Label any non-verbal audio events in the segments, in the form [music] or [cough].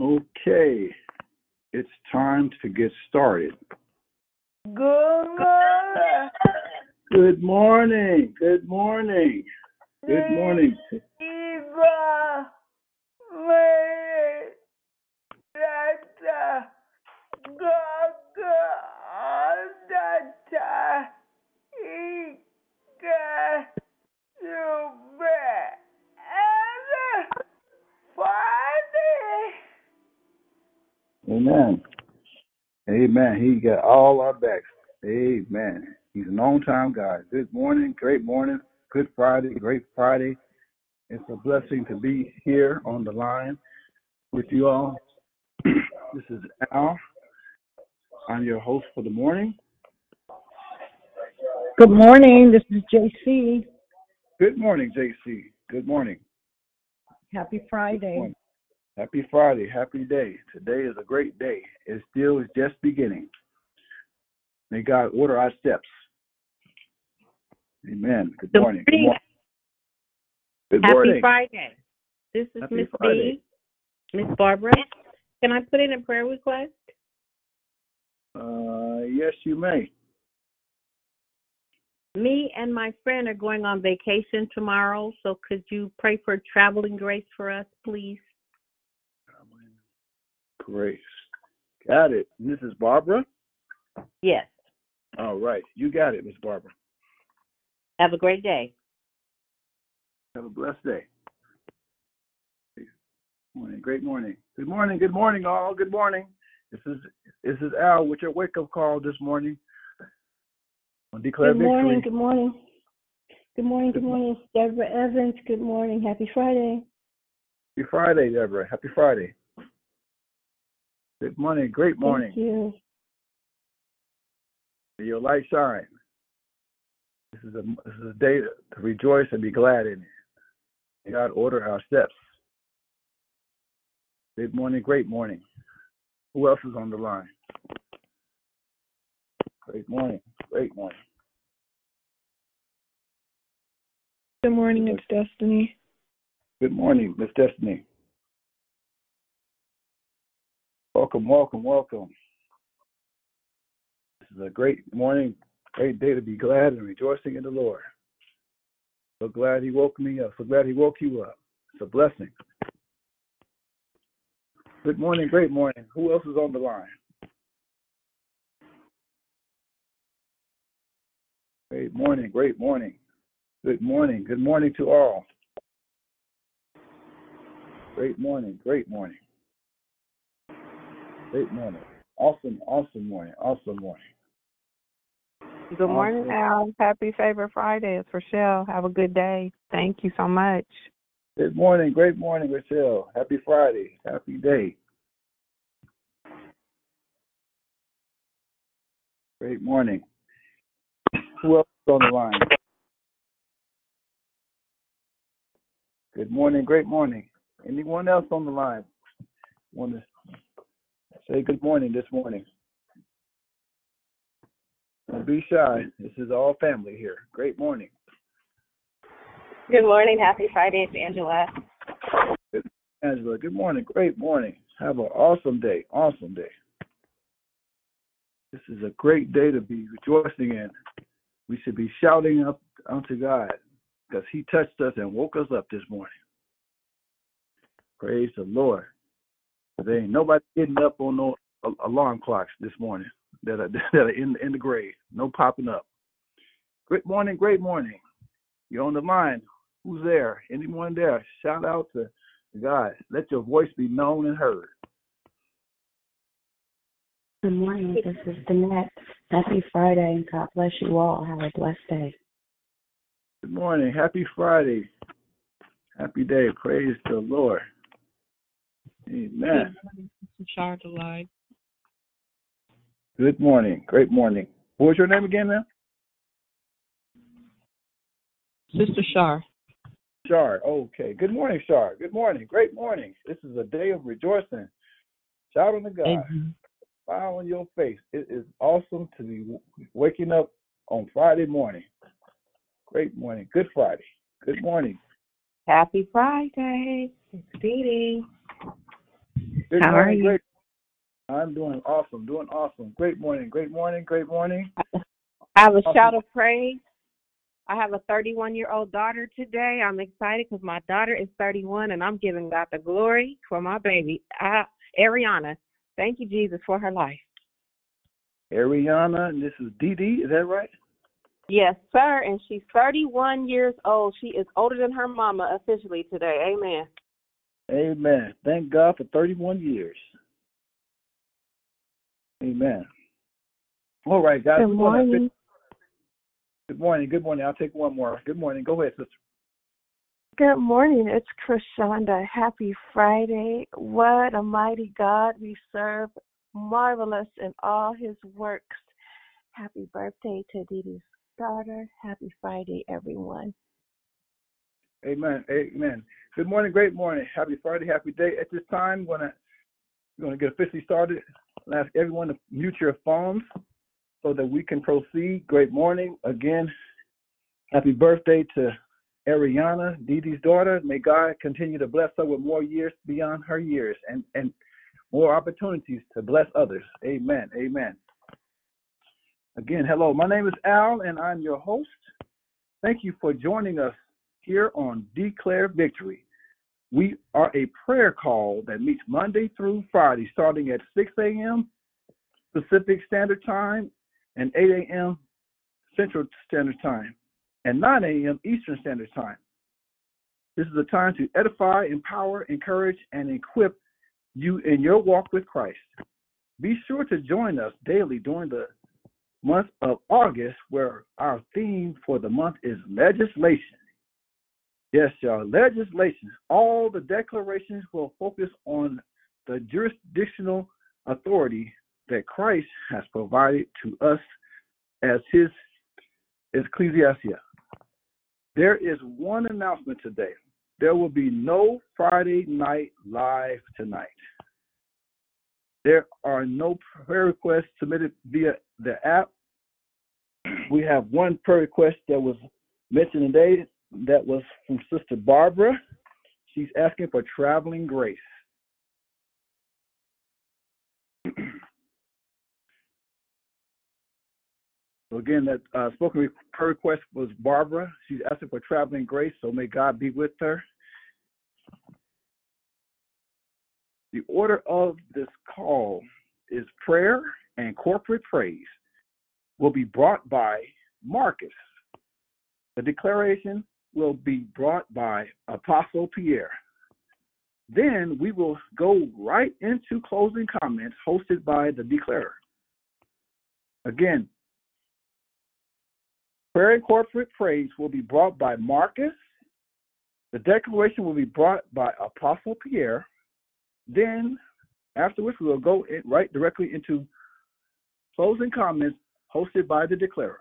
Okay, it's time to get started. Good morning. Good morning. Good morning. Good morning. Amen. Amen. He got all our backs. Amen. He's a on time God. Good morning. Great morning. Good Friday. Great Friday. It's a blessing to be here on the line with you all. [clears throat] this is Al. I'm your host for the morning. Good morning. This is JC. Good morning, JC. Good morning. Happy Good Friday. morning. Happy Friday. Happy day. Today is a great day. It still is just beginning. May God order our steps. Amen. Good morning. Good morning. morning. Good Happy morning. Friday. This is Miss B. Miss Barbara. Can I put in a prayer request? Uh, yes, you may. Me and my friend are going on vacation tomorrow, so could you pray for traveling grace for us, please? Grace. Got it. This is Barbara. Yes. All right. You got it, Miss Barbara. Have a great day. Have a blessed day. Morning. Great morning. Good morning. Good morning, all. Good morning. This is this is Al with your wake up call this morning. On declare Good morning, victory. good morning. Good morning, Good good mo- morning. Deborah Evans, good morning. Happy Friday. Happy Friday, Deborah. Happy Friday. Good morning. Great morning. Thank you. Your light shine. This is a this is a day to rejoice and be glad in it. May God order our steps. Good morning, great morning. Who else is on the line? Great morning, great morning. Good morning, it's Destiny. Good morning, Miss Destiny. Welcome, welcome, welcome. This is a great morning, great day to be glad and rejoicing in the Lord. So glad He woke me up. So glad He woke you up. It's a blessing. Good morning, great morning. Who else is on the line? Great morning, great morning. Good morning, good morning to all. Great morning, great morning. Great morning. Awesome, awesome morning, awesome morning. Good morning, Awesome. Al. Happy Favorite Friday. It's Rochelle. Have a good day. Thank you so much. Good morning, great morning, Rochelle. Happy Friday, happy day. Great morning. Who else is on the line? Good morning, great morning. Anyone else on the line want to say good morning this morning? Don't be shy. This is all family here. Great morning. Good morning. Happy Friday. It's Angela. Angela, good morning. Great morning. Have an awesome day. Awesome day. This is a great day to be rejoicing in. We should be shouting up unto God because He touched us and woke us up this morning. Praise the Lord. There ain't nobody getting up on no a- alarm clocks this morning that are [laughs] that are in in the grave. No popping up. Great morning. Great morning. You're on the line. Who's there? Anyone there? Shout out to God. Let your voice be known and heard. Good morning. This is Danette. Happy Friday, and God bless you all. Have a blessed day. Good morning. Happy Friday. Happy day. Praise the Lord. Amen. Charlotte. Good morning. Great morning. What was your name again, ma'am? Sister Shar. Shar. Okay. Good morning, Shar. Good morning. Great morning. This is a day of rejoicing. Shout unto God. Amen. Smile on your face. It is awesome to be waking up on Friday morning. Great morning. Good Friday. Good morning. Happy Friday. It's Dee Dee. Good How are you? Great. I'm doing awesome. Doing awesome. Great morning. Great morning. Great morning. I have a Awesome. shout of praise. I have a 31 year old daughter today. I'm excited because my daughter is 31 and I'm giving God the glory for my baby, uh, Ariana. Thank you, Jesus, for her life. Ariana, and this is Dee Dee. Is that right? Yes, sir. And she's 31 years old. She is older than her mama officially today. Amen. Amen. Thank God for 31 years. Amen. All right, guys. Good morning. Good morning. Good morning. I'll take one more. Good morning. Go ahead, sister. Good morning. It's Krishanda. Happy Friday. What a mighty God we serve. Marvelous in all his works. Happy birthday to Dee's daughter. Happy Friday, everyone. Amen. Amen. Good morning. Great morning. Happy Friday. Happy day. At this time, we're gonna we're gonna get officially started. I'll ask everyone to mute your phones so that we can proceed. Great morning again. Happy birthday to Ariana, Dee's daughter. May God continue to bless her with more years beyond her years and and more opportunities to bless others. Amen. Amen. Again, hello. My name is Al, and I'm your host. Thank you for joining us here on Declare Victory. We are a prayer call that meets Monday through Friday, starting at 6 a.m. Pacific Standard Time and 8 a.m. Central Standard Time and 9 a.m. Eastern Standard Time. This is a time to edify, empower, encourage, and equip you in your walk with Christ. Be sure to join us daily during the month of August, where our theme for the month is legislation. Yes, y'all, legislation. All the declarations will focus on the jurisdictional authority that Christ has provided to us as his ecclesia. There is one announcement today. There will be no Friday night live tonight. There are no prayer requests submitted via the app. We have one prayer request that was mentioned today that was from Sister Barbara. She's asking for traveling grace. [clears throat] So again, that uh, spoken prayer request was Barbara. She's asking for traveling grace, so may God be with her. The order of this call is prayer and corporate praise will be brought by Marcus. The declaration will be brought by Apostle Pierre. Then we will go right into closing comments hosted by the declarer. Again, prayer and corporate praise will be brought by Marcus. The declaration will be brought by Apostle Pierre. Then, afterwards, we will go right directly into closing comments hosted by the declarer.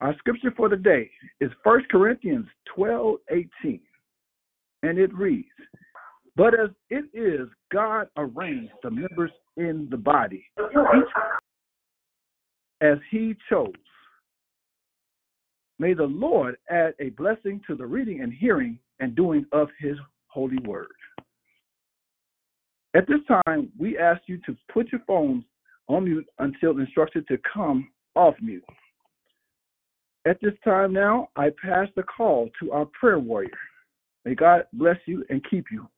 Our scripture for the day is 1 Corinthians 12 18, and it reads, But as it is, God arranged the members in the body, each as He chose. May the Lord add a blessing to the reading and hearing and doing of His holy word. At this time, we ask you to put your phones on mute until instructed to come off mute. At this time now, I pass the call to our prayer warrior. May God bless you and keep you.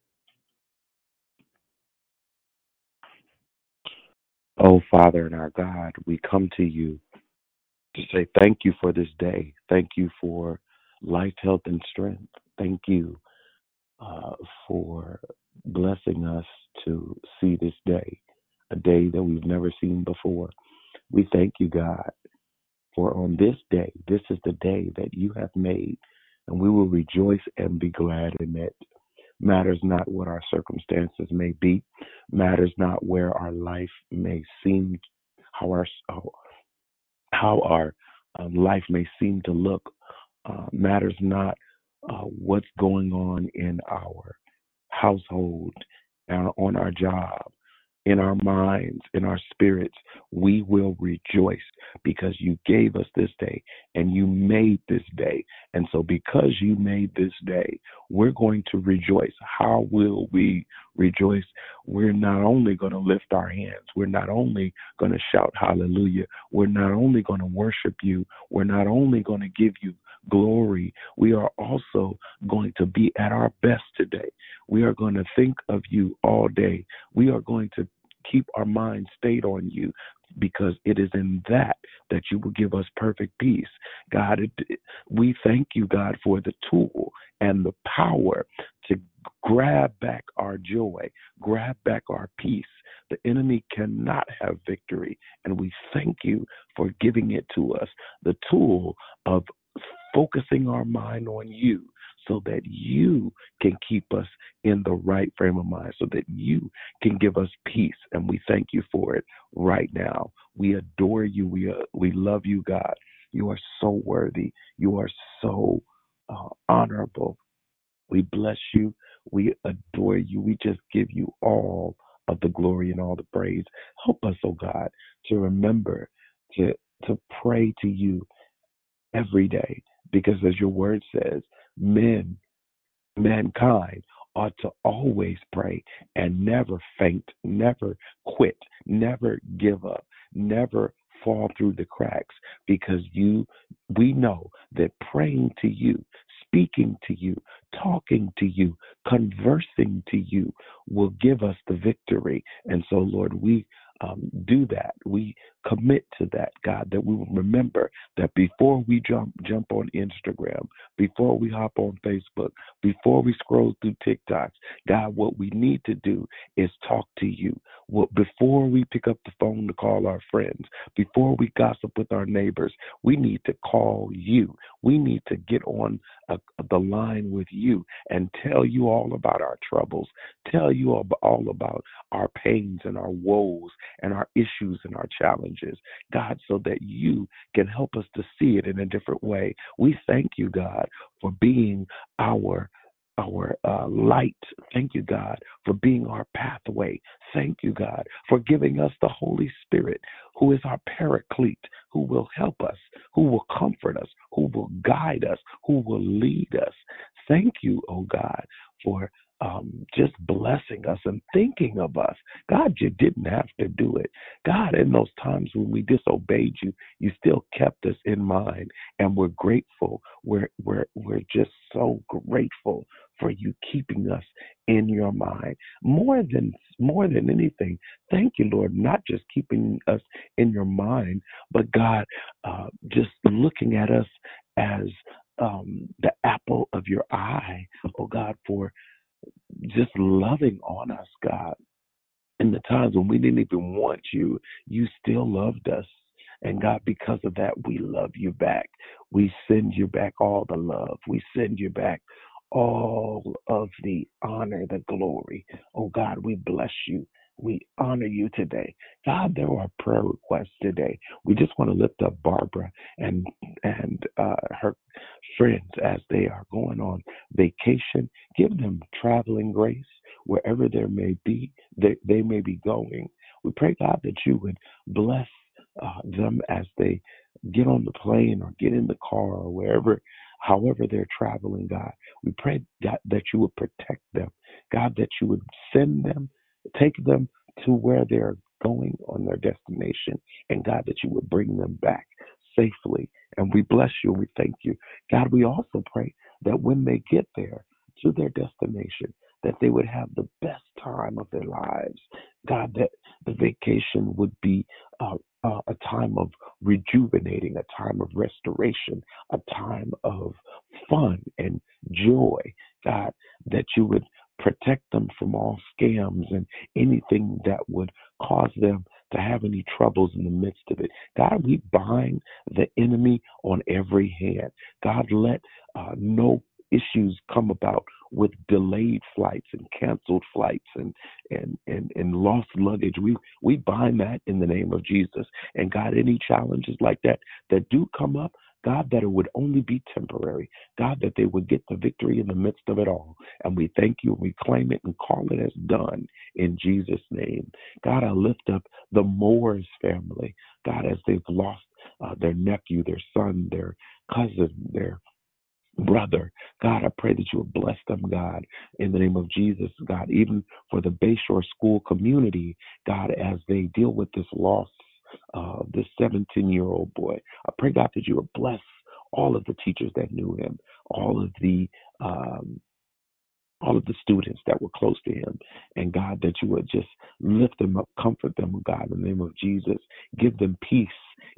Oh, Father and our God, we come to you to say thank you for this day. Thank you for life, health, and strength. Thank you uh, for blessing us to see this day, a day that we've never seen before. We thank you, God, for on this day, this is the day that you have made, and we will rejoice and be glad in it. Matters not what our circumstances may be, matters not where our life may seem, how our how our um, life may seem to look, uh, matters not uh, what's going on in our household, and on our job, in our minds, in our spirits, we will rejoice because you gave us this day and you made this day. And so, because you made this day, we're going to rejoice. How will we rejoice? We're not only going to lift our hands, we're not only going to shout hallelujah, we're not only going to worship you, we're not only going to give you glory, we are also going to be at our best today. We are going to think of you all day. We are going to keep our mind stayed on you because it is in that that you will give us perfect peace. God, it, we thank you, God, for the tool and the power to grab back our joy, grab back our peace. The enemy cannot have victory, and we thank you for giving it to us. The tool of focusing our mind on you so that you can keep us in the right frame of mind, so that you can give us peace. And we thank you for it right now. We adore you. We, uh, we love you, God. You are so worthy. You are so uh, honorable. We bless you. We adore you. We just give you all of the glory and all the praise. Help us, oh God, to remember to to pray to you every day because as your word says, men, mankind ought to always pray and never faint, never quit, never give up, never fall through the cracks because you we know that praying to you speaking to you talking to you conversing to you will give us the victory. And so lord we um, do that. We commit to that, God, that we will remember that before we jump jump on Instagram, before we hop on Facebook, before we scroll through TikToks, God, what we need to do is talk to you. What before we pick up the phone to call our friends, before we gossip with our neighbors, we need to call you. We need to get on a, the line with you and tell you all about our troubles, tell you all about our pains and our woes and our issues and our challenges, God, so that you can help us to see it in a different way. We thank you, God, for being our our uh, light. Thank you, God, for being our pathway. Thank you, God, for giving us the Holy Spirit, who is our paraclete, who will help us, who will comfort us, who will guide us, who will lead us. Thank you, oh God, for um, just blessing us and thinking of us. God, you didn't have to do it. God, in those times when we disobeyed you, you still kept us in mind, and we're grateful. We're we're we're just so grateful for you keeping us in your mind. More than more than anything, thank you, Lord, not just keeping us in your mind, but God, uh, just looking at us as um, the apple of your eye, oh God, for just loving on us, God. In the times when we didn't even want you, you still loved us. And God, because of that, we love you back. We send you back all the love. We send you back all of the honor, the glory. Oh God, we bless you. We honor you today. God, there are prayer requests today. We just want to lift up Barbara and and uh, her friends as they are going on vacation. Give them traveling grace wherever there may be they, they may be going. We pray, God, that you would bless uh, them as they get on the plane or get in the car or wherever, however they're traveling, God. We pray, God, that you would protect them. God, that you would send them Take them to where they're going on their destination. And God, that you would bring them back safely. And we bless you and we thank you. God, we also pray that when they get there to their destination, that they would have the best time of their lives. God, that the vacation would be uh, uh, a time of rejuvenating, a time of restoration, a time of fun and joy. God, that you would protect them from all scams and anything that would cause them to have any troubles in the midst of it. God, we bind the enemy on every hand. God, let uh, no issues come about with delayed flights and canceled flights and, and and and lost luggage. We we bind that in the name of Jesus. And God, any challenges like that that do come up, God, that it would only be temporary. God, that they would get the victory in the midst of it all. And we thank you and we claim it and call it as done in Jesus' name. God, I lift up the Moores family. God, as they've lost uh, their nephew, their son, their cousin, their brother. God, I pray that you would bless them, God, in the name of Jesus, God, even for the Bayshore School community, God, as they deal with this loss of this 17 year old boy. I pray, God, that you would bless all of the teachers that knew him, all of the um, all of the students that were close to him. And God, that you would just lift them up, comfort them, God, in the name of Jesus. Give them peace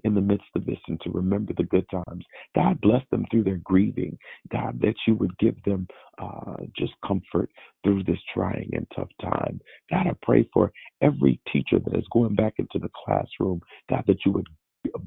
in the midst of this and to remember the good times. God, bless them through their grieving. God, that you would give them uh, just comfort through this trying and tough time. God, I pray for every teacher that is going back into the classroom. God, that you would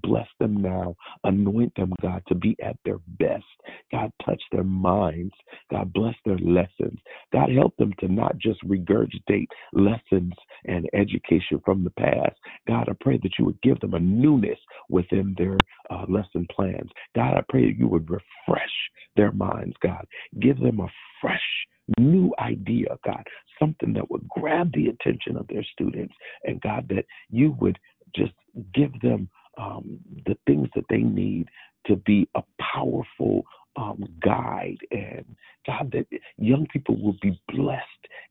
Bless them now. Anoint them, God, to be at their best. God, touch their minds. God, bless their lessons. God, help them to not just regurgitate lessons and education from the past. God, I pray that you would give them a newness within their uh, lesson plans. God, I pray that you would refresh their minds, God. Give them a fresh new idea, God, something that would grab the attention of their students. And God, that you would just give them um, the things that they need to be a powerful um, guide and God that young people will be blessed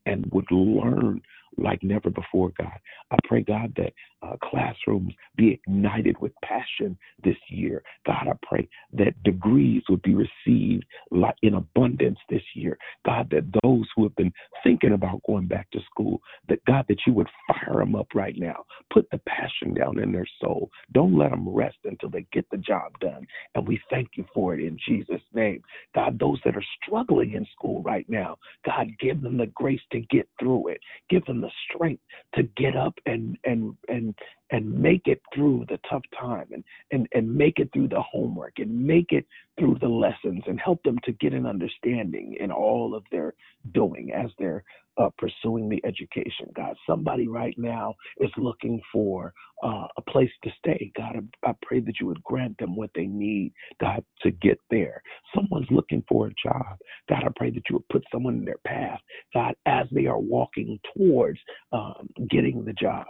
and would learn like never before, God. I pray, God, that uh, classrooms be ignited with passion this year. God, I pray that degrees would be received like in abundance this year. God, that those who have been thinking about going back to school, that God, that you would fire them up right now. Put the passion down in their soul. Don't let them rest until they get the job done. And we thank you for it in Jesus' name. God, those that are struggling in school right now, God, give them the grace to get through it. Give them the strength to get up and and and and make it through the tough time and and and make it through the homework and make it through the lessons and help them to get an understanding in all of their doing as they're uh, pursuing the education. God, somebody right now is looking for uh, a place to stay. God, I, I pray that you would grant them what they need, God, to get there. Someone's looking for a job. God, I pray that you would put someone in their path, God, as they are walking towards um, getting the job.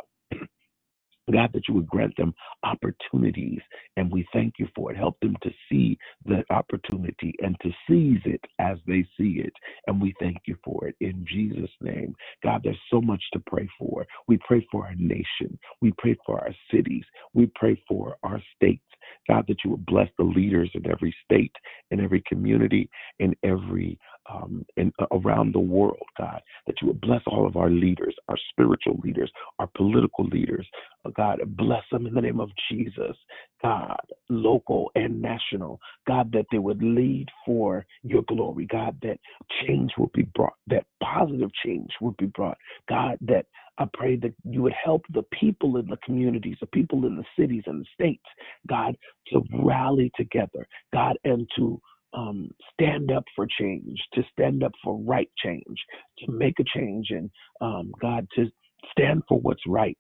God, that you would grant them opportunities, and we thank you for it. Help them to see the opportunity and to seize it as they see it, and we thank you for it in Jesus' name. God, there's so much to pray for. We pray for our nation, we pray for our cities, we pray for our states. God, that you would bless the leaders in every state, in every community, in every um, in, uh, around the world, God, that you would bless all of our leaders, our spiritual leaders, our political leaders. Uh, God, bless them in the name of Jesus. God, local and national. God, that they would lead for your glory. God, that change will be brought, that positive change would be brought. God, that I pray that you would help the people in the communities, the people in the cities and the states, God, to rally together, God, and to um, stand up for change, to stand up for right change, to make a change, and um, God, to stand for what's right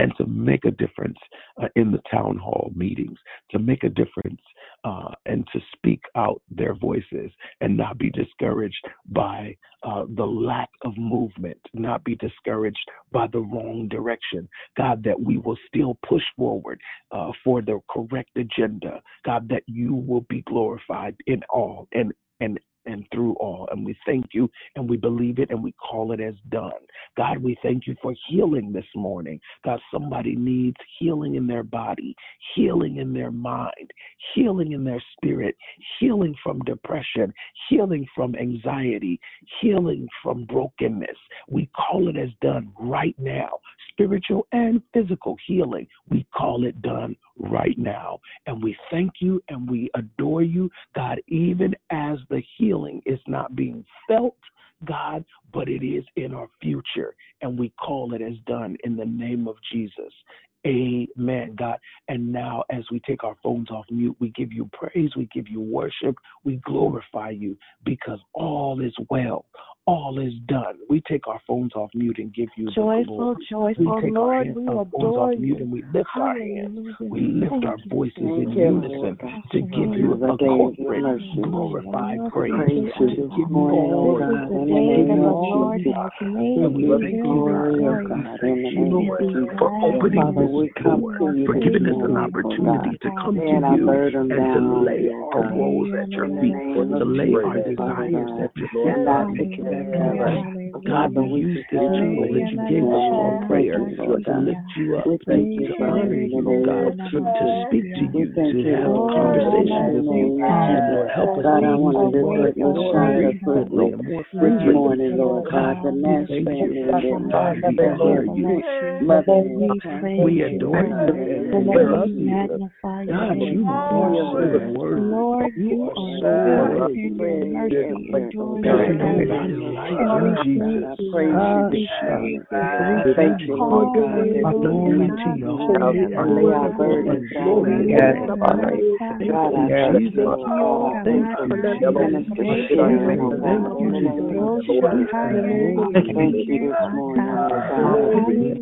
and to make a difference uh, in the town hall meetings, to make a difference uh, and to speak out their voices and not be discouraged by uh, the lack of movement, not be discouraged by the wrong direction. God, that we will still push forward uh, for the correct agenda. God, that you will be glorified in all and and and through all. And we thank you and we believe it and we call it as done. God, we thank you for healing this morning. God, somebody needs healing in their body, healing in their mind, healing in their spirit, healing from depression, healing from anxiety, healing from brokenness. We call it as done right now. Spiritual and physical healing, we call it done right now. And we thank you and we adore you, God, even as the healing is not being felt, God, but it is in our future. And we call it as done in the name of Jesus. Amen, God. And now, as we take our phones off mute, we give you praise, we give you worship, we glorify you because all is well. all is done. We take our phones off mute and give you Joyful, joyful, we take our Lord, hands, we adore off mute you. and we lift our hands. We lift our voices in unison to give you a corporate glorified praise, to give you all the is the glory, day give you the Lord the has honor. And we thank you, oh God. rejoice. You, We will Lord, be for glad in opening it. this We door, are for giving us an opportunity to come to you and to lay our woes at your feet, to lay our desires at your feet, not and pick to it you up. praise. God, we use this tool that you gave us called prayer to lift you up, to, to honor you, oh God, to, speak to you, to have a conversation with you. Lord, help us God, I want to lift up Miss Shonda frequently more frequently. morning, Lord God, the thank family you. God, we honor you. mother. We adore you and we love you. God, you are so worthy. Lord, You you are so good worthy. and your mercy endures God, forever. nobody like you, we Jesus. thank you, Lord. We praise you. We thank you, Lord God, that we Glory to your holy and lay our burdens and down and glorious give name. you Thank God, I thank Jesus. you, Lord God. I Thank thank you, you, Minister Sharon, God, the name of Jesus. Jesus. Thank you, this morning, Lord God. Hallelujah.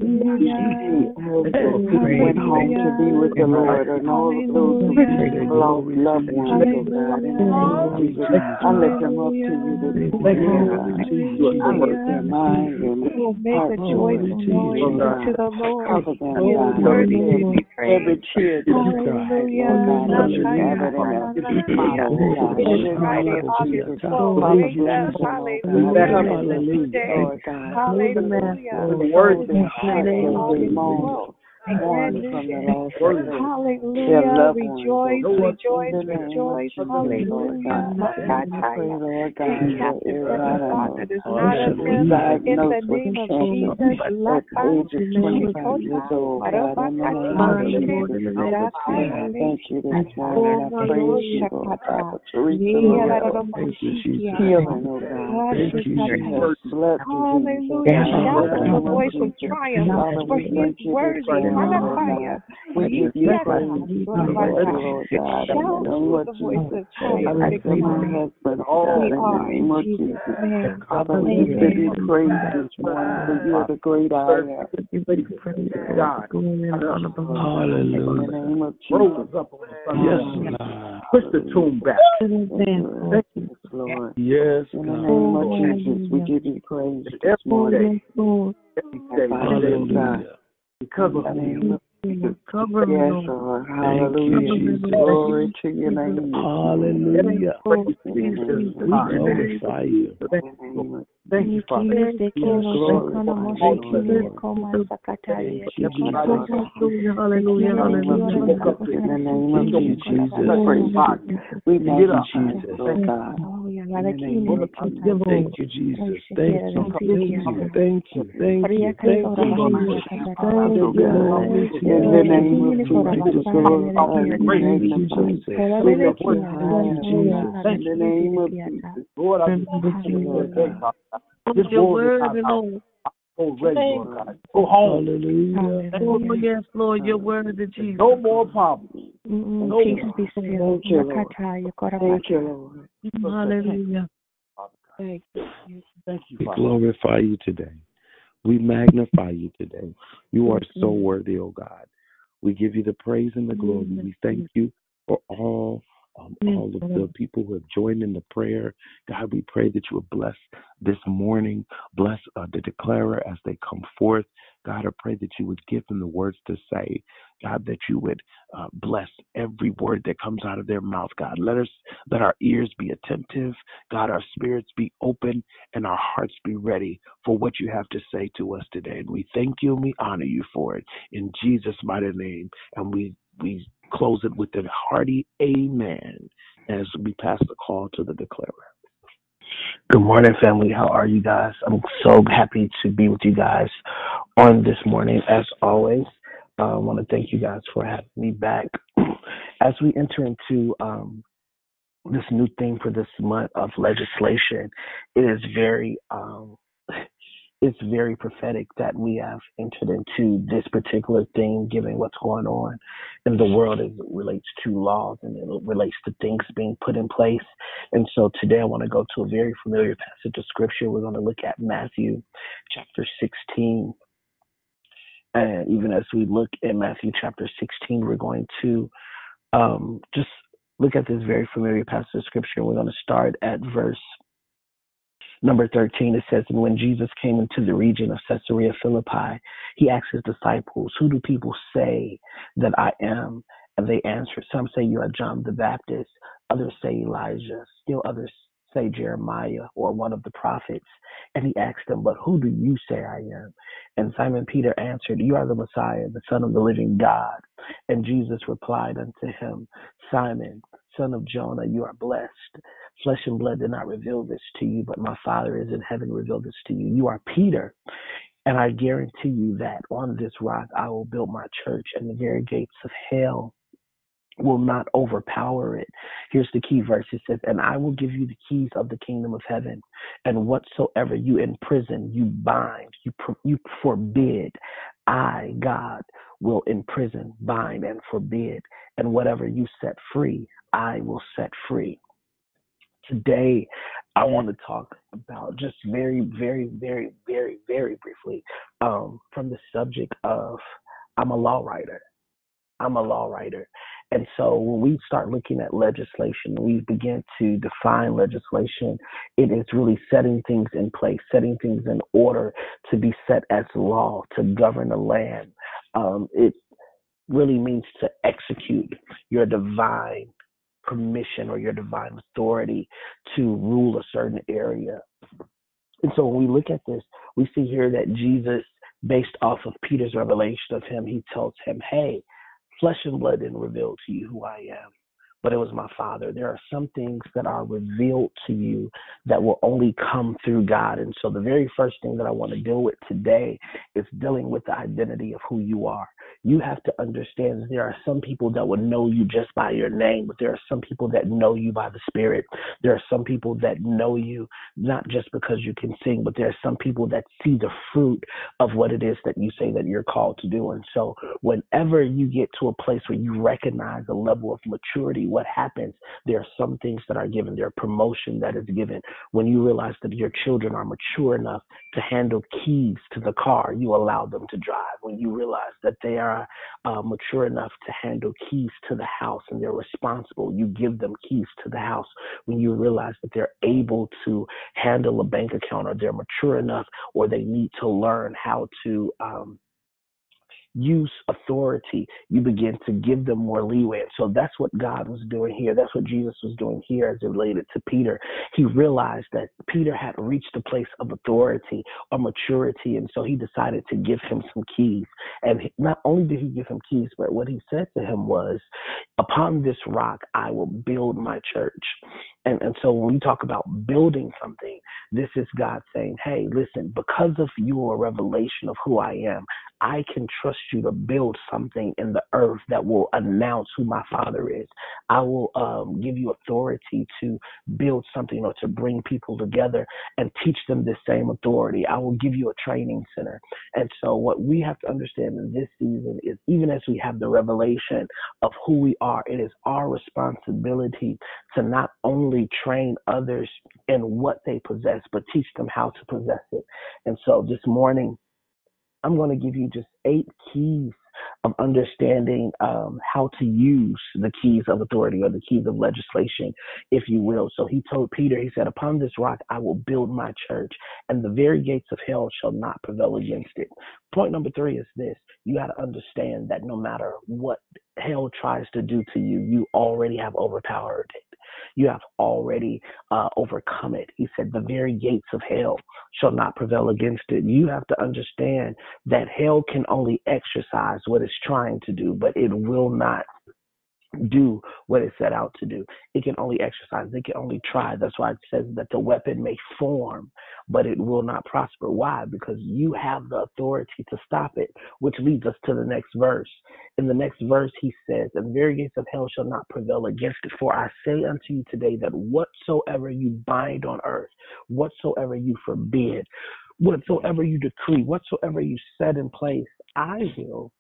She went home to be with the Lord and all those who have lost loved ones, oh God, in the name of Jesus. I lift them up to you this morning, God. I lift their minds and hearts Glory open to to oh God. Cover them, God. Worthy to be Every tear that you cried, Lord God, let you have it in a bottle, God. In the name of Jesus. Father, bless them, God. Cover them, Lord God. Hallelujah. The word that heart every moment. Mourn from the loss of their, their loved ones, oh God. In the name of Jesus, Lord God. I pray, Lord God, for Ariana, who was diagnosed with cancer at the age of 25 years old. God, in the name of Jesus, thank you this morning. I praise you, Lord God, for Teresa, Lord. Thank you, Jesus. Healing, oh God. Thank you, She Jesus. has blood disease, God. In the name of Jesus. Father, we thank you this morning, Lord God. We give you praise. We Lord God. In the name of Jesus. I lift my husband, God, in the name of Jesus. Father, we give you praise this morning, for you are the great I am. Hallelujah. In the name of Jesus. Yes, Lord. Push the tomb back. Yes, Lord. Yes, In the name of Jesus, we give you praise this morning. Father, oh Hallelujah. Because In the of name of Jesus. Yes, Lord. Hallelujah. Glory to your name. Hallelujah. The name We glorify you. Thank you, Father. Glorify you, Lord. Thank you, Lord. Thank you, Jesus. Hallelujah. In the name of Thank you, Jesus. Jesus. We praise you. We Thank you, magnify you, Jesus. Lord God. In the name of Jesus. Thank you, Jesus. Thank you. Thank you. Thank you. Thank you. Thank you, Jesus. Glory to In you. the name of Jesus, we glorify you, we Thank you, magnify you. Jesus. We lift you high, Thank you, oh God. Jesus. In the name of Jesus. Lord, I just thank you, Lord God. This world is not out. Go Lord God. Go home. Hallelujah. Oh, yes, Lord, your word is Jesus. No more problems. No Peace more. be still. Thank you, Lord. Thank you, Lord. Hallelujah. Thank you. Thank you, We glorify you today. We magnify you today. You are so worthy, oh God. We give you the praise and the glory. We thank you for all um, all of the people who have joined in the prayer. God, we pray that you would bless this morning, bless uh, the declarer as they come forth. God, I pray that you would give them the words to say. God, that you would uh, bless every word that comes out of their mouth. God, let us let our ears be attentive. God, our spirits be open and our hearts be ready for what you have to say to us today. And we thank you and we honor you for it in Jesus' mighty name. And we we close it with a hearty amen as we pass the call to the declarer. Good morning, family. How are you guys? I'm so happy to be with you guys on this morning, as always. Uh, I want to thank you guys for having me back. [clears throat] As we enter into um, this new thing for this month of legislation, it is very, um, it's very prophetic that we have entered into this particular thing, given what's going on in the world as it relates to laws and it relates to things being put in place. And so today I want to go to a very familiar passage of scripture. We're going to look at Matthew chapter 16. And even as we look at Matthew chapter 16, we're going to um, just look at this very familiar passage of scripture. We're going to start at verse Number 13, it says, And when Jesus came into the region of Caesarea Philippi, he asked his disciples, Who do people say that I am? And they answered, Some say you are John the Baptist, others say Elijah, still others say Jeremiah or one of the prophets. And he asked them, But who do you say I am? And Simon Peter answered, You are the Messiah, the Son of the living God. And Jesus replied unto him, Simon, son of Jonah, you are blessed. Flesh and blood did not reveal this to you, but my Father is in heaven revealed this to you. You are Peter. And I guarantee you that on this rock I will build my church, and the very gates of hell will not overpower it. Here's the key verse it says, And I will give you the keys of the kingdom of heaven, and whatsoever you imprison, you bind, you, you forbid. I, God, will imprison, bind, and forbid. And whatever you set free, I will set free. Today, I want to talk about just very, very, very, very, very briefly um, from the subject of I'm a law writer. I'm a law writer. And so when we start looking at legislation, we begin to define legislation. It is really setting things in place, setting things in order to be set as law to govern the land. Um, it really means to execute your divine permission or your divine authority to rule a certain area. And so when we look at this, we see here that Jesus, based off of Peter's revelation of him, he tells him, Hey, Flesh and blood didn't reveal to you who I am, but it was my Father. There are some things that are revealed to you that will only come through God. And so the very first thing that I want to deal with today is dealing with the identity of who you are you have to understand that there are some people that will know you just by your name, but there are some people that know you by the Spirit. There are some people that know you not just because you can sing, but there are some people that see the fruit of what it is that you say that you're called to do. And so, whenever you get to a place where you recognize a level of maturity, what happens? There are some things that are given, there are promotion that is given. When you realize that your children are mature enough to handle keys to the car, you allow them to drive. When you realize that they are uh, mature enough to handle keys to the house and they're responsible, you give them keys to the house. When you realize that they're able to handle a bank account or they're mature enough or they need to learn how to um, use authority, you begin to give them more leeway. And so that's what God was doing here. That's what Jesus was doing here as it related to Peter. He realized that Peter had reached a place of authority or maturity. And so he decided to give him some keys. And not only did he give him keys, but what he said to him was, Upon this rock, I will build my church. And, and so when we talk about building something, this is God saying, Hey, listen, because of your revelation of who I am, I can trust you to build something in the earth that will announce who my father is. I will um, give you authority to build something or to bring people together and teach them the same authority. I will give you a training center. And so, what we have to understand in this season is even as we have the revelation of who we are, it is our responsibility to not only train others in what they possess, but teach them how to possess it. And so, this morning, I'm going to give you just eight keys of understanding um, how to use the keys of authority or the keys of legislation, if you will. So he told Peter, he said, Upon this rock I will build my church, and the very gates of hell shall not prevail against it. Point number three is this you got to understand that no matter what hell tries to do to you, you already have overpowered it. You have already uh, overcome it. He said, The very gates of hell shall not prevail against it. You have to understand that hell can only exercise what it's trying to do, but it will not do what it set out to do. It can only exercise, it can only try. That's why it says that the weapon may form, but it will not prosper. Why? Because you have the authority to stop it, which leads us to the next verse. In the next verse, he says, And the very gates of hell shall not prevail against it. For I say unto you today that whatsoever you bind on earth, whatsoever you forbid, Whatsoever you decree, whatsoever you set in place, I will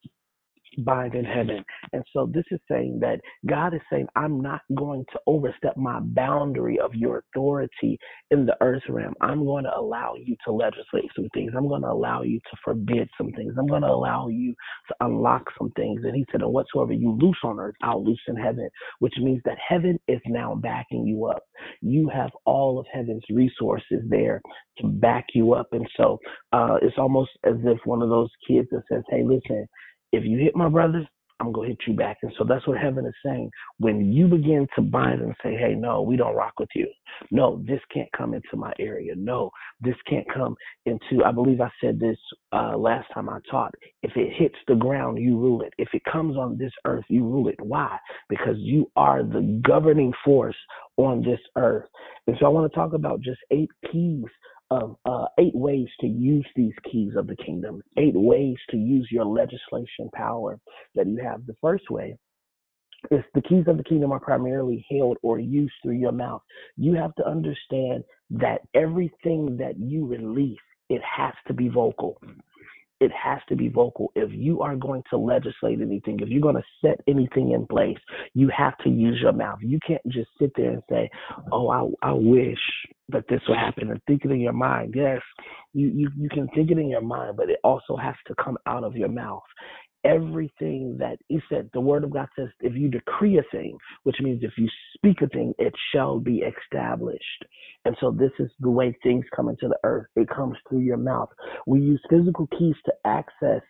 bind in heaven. And so this is saying that God is saying, I'm not going to overstep my boundary of your authority in the earth realm. I'm going to allow you to legislate some things. I'm going to allow you to forbid some things. I'm going to allow you to unlock some things. And he said, and whatsoever you loose on earth, I'll loose in heaven, which means that heaven is now backing you up. You have all of heaven's resources there to back you up. And so uh, it's almost as if one of those kids that says, hey, listen, if you hit my brothers, I'm gonna hit you back. And so that's what heaven is saying. When you begin to bind and say, Hey, no, we don't rock with you. No, this can't come into my area. No, this can't come into I believe I said this uh last time I taught. If it hits the ground, you rule it. If it comes on this earth, you rule it. Why? Because you are the governing force on this earth. And so I want to talk about just eight keys of uh, eight ways to use these keys of the kingdom, eight ways to use your legislation power that you have. The first way is the keys of the kingdom are primarily held or used through your mouth. You have to understand that everything that you release, it has to be vocal it has to be vocal. If you are going to legislate anything, if you're going to set anything in place, you have to use your mouth. You can't just sit there and say, "Oh, I, I wish that this would happen," and think it in your mind. Yes, you, you you can think it in your mind, but it also has to come out of your mouth everything that he said. The word of god says if you decree a thing which means if you speak a thing it shall be established. And so this is the way things come into the earth. It comes through your mouth. We use physical keys to access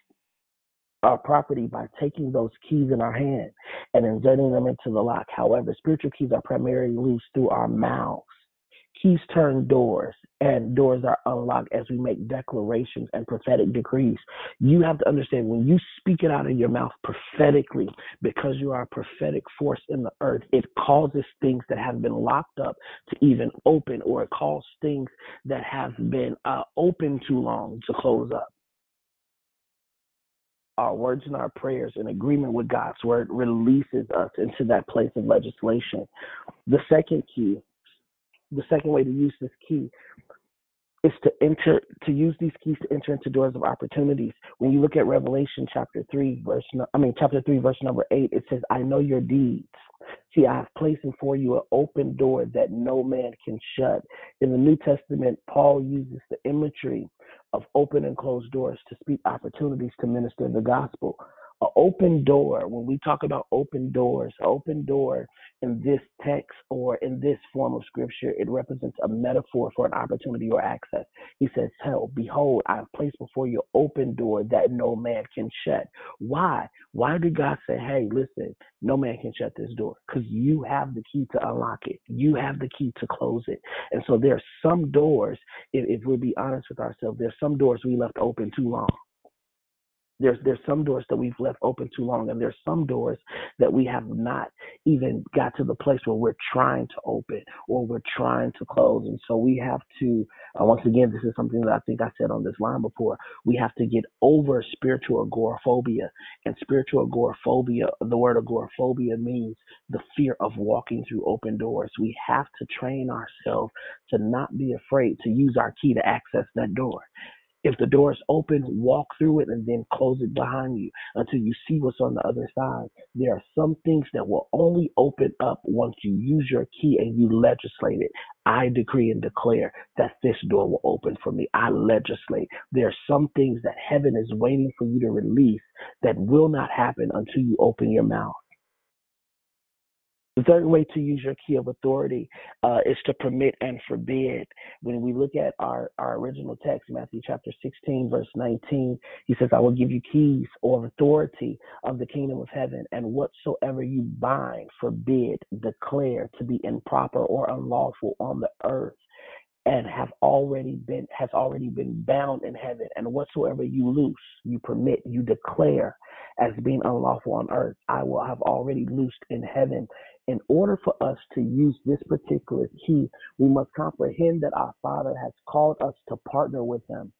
our property by taking those keys in our hand and inserting them into the lock. However spiritual keys are primarily loose through our mouths Keys turn doors, and doors are unlocked as we make declarations and prophetic decrees. You have to understand when you speak it out of your mouth prophetically, because you are a prophetic force in the earth, it causes things that have been locked up to even open, or it causes things that have been uh, open too long to close up our words and our prayers in agreement with God's word releases us into that place of legislation. The second key the second way to use this key is to enter to use these keys to enter into doors of opportunities. When you look at Revelation chapter three, verse I mean chapter three, verse number eight, it says, I know your deeds. See, I have placed before you an open door that no man can shut. In the New Testament, Paul uses the imagery of open and closed doors to speak opportunities to minister the gospel an open door, when we talk about open doors, open door in this text or in this form of scripture, it represents a metaphor for an opportunity or access. He says, Tell, behold, I have placed before you open door that no man can shut. Why? Why did God say, Hey, listen, no man can shut this door? Because you have the key to unlock it. You have the key to close it. And so there are some doors, if, if we'll be honest with ourselves, there's some doors we left open too long. There's there's some doors that we've left open too long, and there's some doors that we have not even got to the place where we're trying to open or we're trying to close. And so we have to uh, once again, this is something that I think I said on this line before. We have to get over spiritual agoraphobia, and spiritual agoraphobia. The word agoraphobia means the fear of walking through open doors. We have to train ourselves to not be afraid to use our key to access that door. If the door is open, walk through it and then close it behind you until you see what's on the other side. There are some things that will only open up once you use your key and you legislate it. I decree and declare that this door will open for me. I legislate. There are some things that heaven is waiting for you to release that will not happen until you open your mouth. The third way to use your key of authority uh, is to permit and forbid. When we look at our, our original text, Matthew chapter 16, verse 19, he says, I will give you keys or authority of the kingdom of heaven, and whatsoever you bind, forbid, declare to be improper or unlawful on the earth and have already been has already been bound in heaven and whatsoever you loose you permit you declare as being unlawful on earth i will have already loosed in heaven in order for us to use this particular key, we must comprehend that our Father has called us to partner with Him.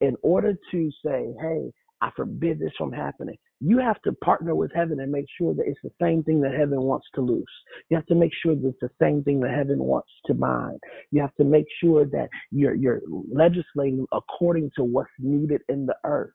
In order to say, hey, I forbid this from happening, You have to partner with heaven and make sure that it's the same thing that heaven wants to loose. You have to make sure that it's the same thing that heaven wants to bind. You have to make sure that you're you're legislating according to what's needed in the earth.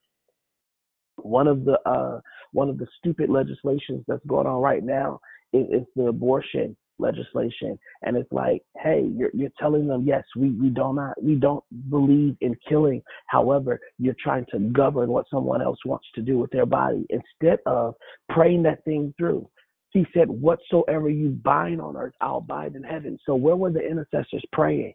One of the uh, one of the stupid legislations that's going on right now is the abortion legislation. And it's like hey you're you're telling them yes we we don't not we don't believe in killing. However you're trying to govern what someone else wants to do with their body. Instead of praying that thing through he said whatsoever you bind on earth i'll bind in heaven. So where were the intercessors praying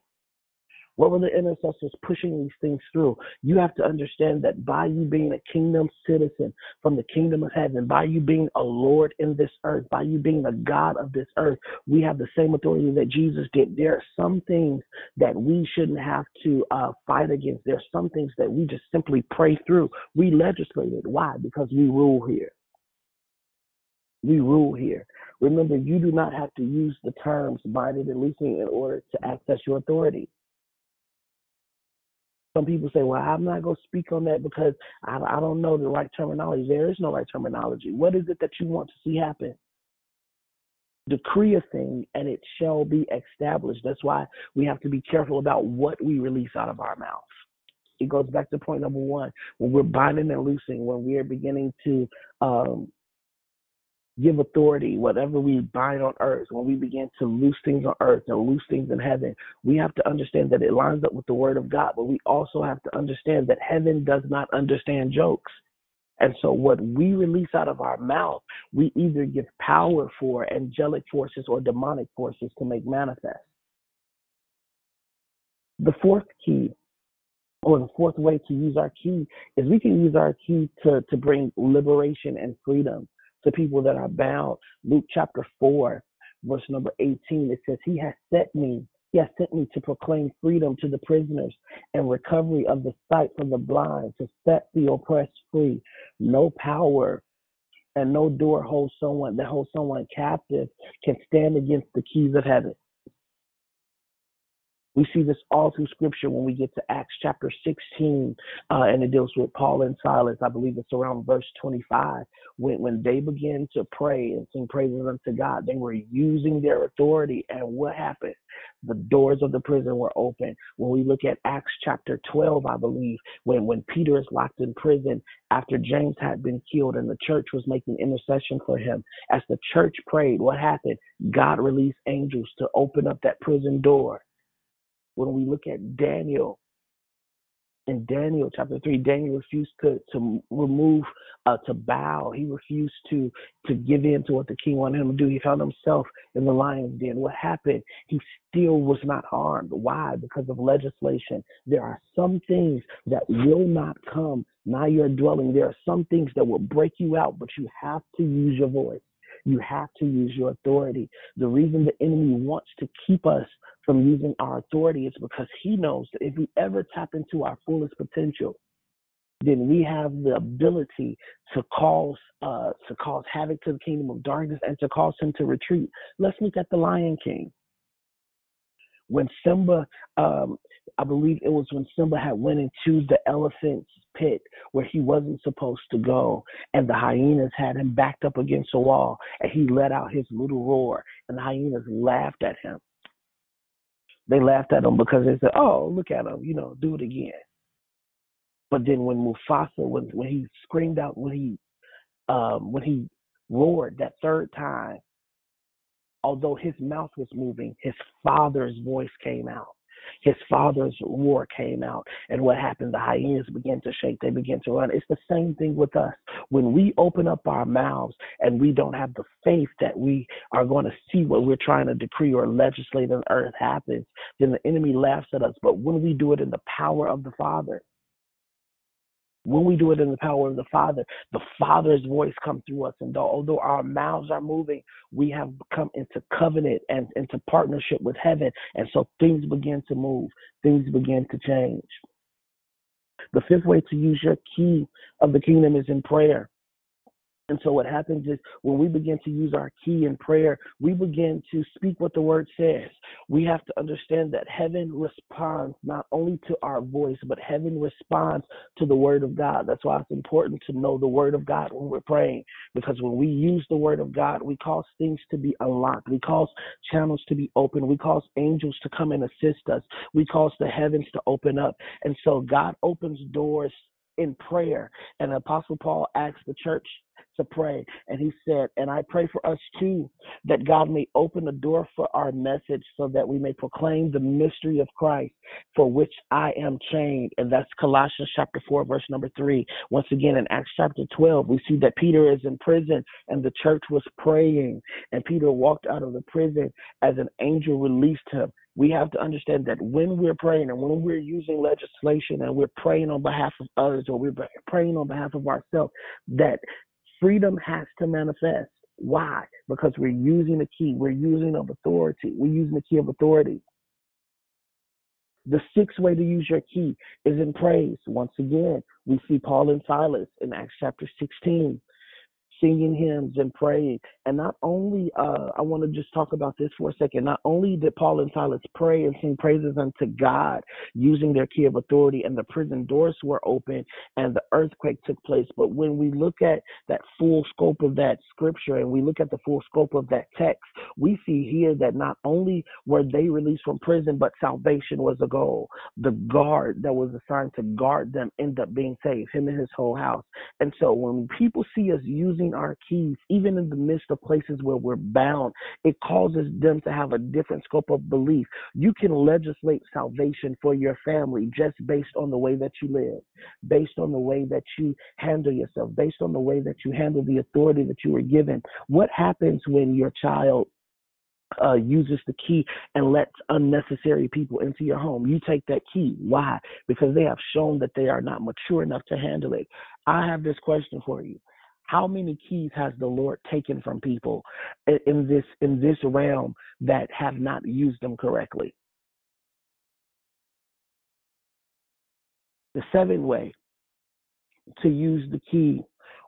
what were the intercessors pushing these things through? You have to understand that by you being a kingdom citizen from the kingdom of heaven, by you being a Lord in this earth, by you being a God of this earth, we have the same authority that Jesus did. There are some things that we shouldn't have to uh, fight against. There are some things that we just simply pray through. We legislated. Why? Because we rule here. We rule here. Remember, you do not have to use the terms binding and loosing in order to access your authority some people say, well, I'm not going to speak on that because I, I don't know the right terminology. There is no right terminology. What is it that you want to see happen? Decree a thing and it shall be established. That's why we have to be careful about what we release out of our mouth. It goes back to point number one. When we're binding and loosing, when we are beginning to um, give authority, whatever we bind on earth, when we begin to loose things on earth and loose things in heaven, we have to understand that it lines up with the word of God, but we also have to understand that heaven does not understand jokes. And so, what we release out of our mouth, we either give power for angelic forces or demonic forces to make manifest. The fourth key, or the fourth way to use our key, is we can use our key to, to bring liberation and freedom to people that are bound. Luke chapter 4, verse number 18, it says, He has set me, He has sent me to proclaim freedom to the prisoners and recovery of the sight from the blind, to set the oppressed free. No power and no door holds someone that holds someone captive can stand against the keys of heaven. We see this all through scripture when we get to Acts chapter 16, uh, and it deals with Paul and Silas. I believe it's around verse 25. When, when they began to pray and sing praises unto God, they were using their authority. And what happened? The doors of the prison were open. When we look at Acts chapter 12, I believe, when, when Peter is locked in prison after James had been killed and the church was making intercession for him, as the church prayed, what happened? God released angels to open up that prison door when we look at Daniel in Daniel chapter three, Daniel refused to to remove uh, to bow. He refused to to give in to what the king wanted him to do. He found himself in the lion's den. What happened? He still was not harmed. Why? Because of legislation. There are some things that will not come nigh your dwelling. There are some things that will break you out, but you have to use your voice. You have to use your authority. The reason the enemy wants to keep us from using our authority is because he knows that if we ever tap into our fullest potential, then we have the ability to cause uh, to cause havoc to the kingdom of darkness and to cause him to retreat. Let's look at the Lion King. When Simba, um, I believe it was when Simba had went into the elephant's pit where he wasn't supposed to go, and the hyenas had him backed up against a wall, and he let out his little roar, and the hyenas laughed at him they laughed at him because they said, "Oh, look at him, you know, do it again." But then when Mufasa, when when he screamed out, when he um, when he roared that third time, although his mouth was moving, his father's voice came out his father's war came out. And what happened? The hyenas began to shake, they began to run. It's the same thing with us. When we open up our mouths and we don't have the faith that we are going to see what we're trying to decree or legislate on earth happens, then the enemy laughs at us. But when we do it in the power of the Father, when we do it in the power of the Father, the Father's voice comes through us. And although our mouths are moving, we have come into covenant and into partnership with heaven. And so things begin to move, things begin to change. The fifth way to use your key of the kingdom is in prayer. And so what happens is when we begin to use our key in prayer, we begin to speak what the word says. We have to understand that heaven responds not only to our voice, but heaven responds to the word of God. That's why it's important to know the word of God when we're praying, because when we use the word of God, we cause things to be unlocked. We cause channels to be open. We cause angels to come and assist us. We cause the heavens to open up. And so God opens doors in prayer. And Apostle Paul asked the church to pray. And he said, And I pray for us too, that God may open the door for our message so that we may proclaim the mystery of Christ for which I am chained. And that's Colossians chapter 4, verse number 3. Once again, in Acts chapter 12, we see that Peter is in prison and the church was praying. And Peter walked out of the prison as an angel released him we have to understand that when we're praying and when we're using legislation and we're praying on behalf of others or we're praying on behalf of ourselves, that freedom has to manifest. Why? Because we're using the key. We're using of authority. We're using the key of authority. The sixth way to use your key is in praise. Once again, we see Paul and Silas in Acts chapter 16 singing hymns and praying. And not only, uh, I want to just talk about this for a second. Not only did Paul and Silas pray and sing praises unto God using their key of authority, and the prison doors were open and the earthquake took place, but when we look at that full scope of that scripture and we look at the full scope of that text, we see here that not only were they released from prison, but salvation was a goal. The guard that was assigned to guard them ended up being saved, him and his whole house. And so when people see us using our keys, even in the midst of places where we're bound, it causes them to have a different scope of belief. You can legislate salvation for your family just based on the way that you live, based on the way that you handle yourself, based on the way that you handle the authority that you were given. What happens when your child uh, uses the key and lets unnecessary people into your home. You take that key. Why? Because they have shown that they are not mature enough to handle it. I have this question for you. How many keys has the Lord taken from people in this in this realm that have not used them correctly? The seventh way to use the key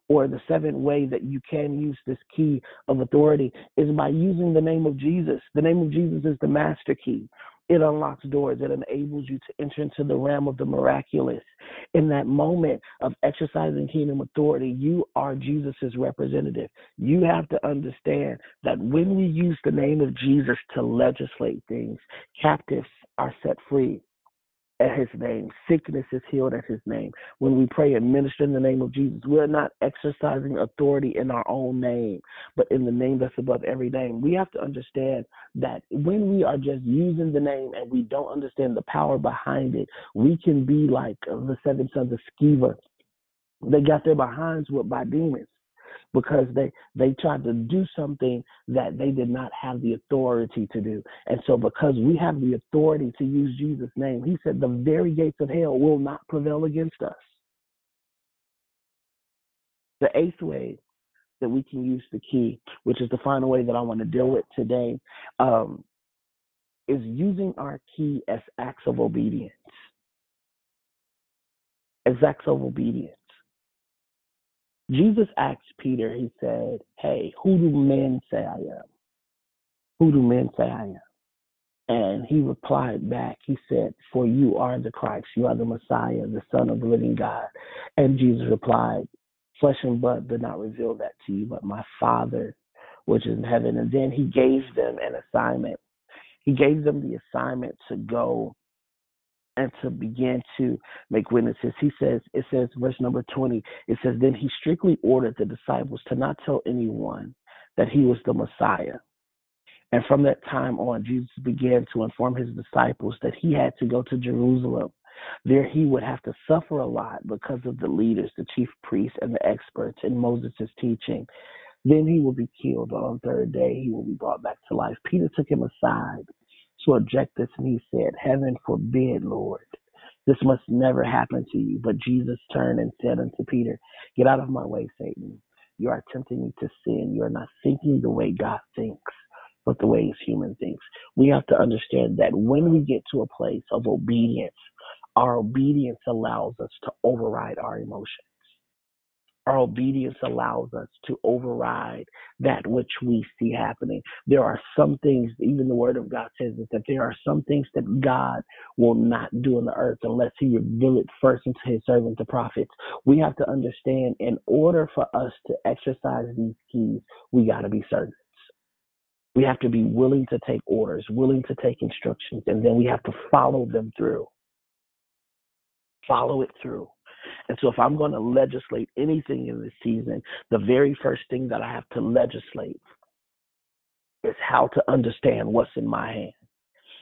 or the seventh way that you can use this key of authority is by using the name of Jesus. The name of Jesus is the master key. It unlocks doors. It enables you to enter into the realm of the miraculous. In that moment of exercising kingdom authority, you are Jesus' representative. You have to understand that when we use the name of Jesus to legislate things, captives are set free at his name. Sickness is healed at his name. When we pray and minister in the name of Jesus, we're not exercising authority in our own name, but in the name that's above every name. We have to understand that when we are just using the name and we don't understand the power behind it, we can be like the seven sons of Sceva. They got their behinds whipped by demons because they they tried to do something that they did not have the authority to do. And so because we have the authority to use Jesus name, he said the very gates of hell will not prevail against us. The eighth way that we can use the key, which is the final way that I want to deal with today, um, is using our key as acts of obedience. As acts of obedience. Jesus asked Peter, he said, Hey, who do men say I am? Who do men say I am? And he replied back, he said, For you are the Christ, you are the Messiah, the Son of the living God. And Jesus replied, Flesh and blood did not reveal that to you, but my Father which is in heaven. And then he gave them an assignment. He gave them the assignment to go and to begin to make witnesses. He says, it says, verse number 20, it says, Then he strictly ordered the disciples to not tell anyone that he was the Messiah. And from that time on, Jesus began to inform his disciples that he had to go to Jerusalem. There he would have to suffer a lot because of the leaders, the chief priests, and the experts in Moses' teaching. Then he will be killed. On the third day, he will be brought back to life. Peter took him aside to object this, and he said, Heaven forbid, Lord. This must never happen to you. But Jesus turned and said unto Peter, Get out of my way, Satan. You are tempting me to sin. You are not thinking the way God thinks, but the way human thinks. We have to understand that when we get to a place of obedience, our obedience allows us to override our emotions. Our obedience allows us to override that which we see happening. There are some things, even the Word of God says that there are some things that God will not do on the earth unless He reveal it first into His servants, the prophets. We have to understand in order for us to exercise these keys, we got to be servants. We have to be willing to take orders, willing to take instructions, and then we have to follow them through. Follow it through. And so, if I'm going to legislate anything in this season, the very first thing that I have to legislate is how to understand what's in my hand.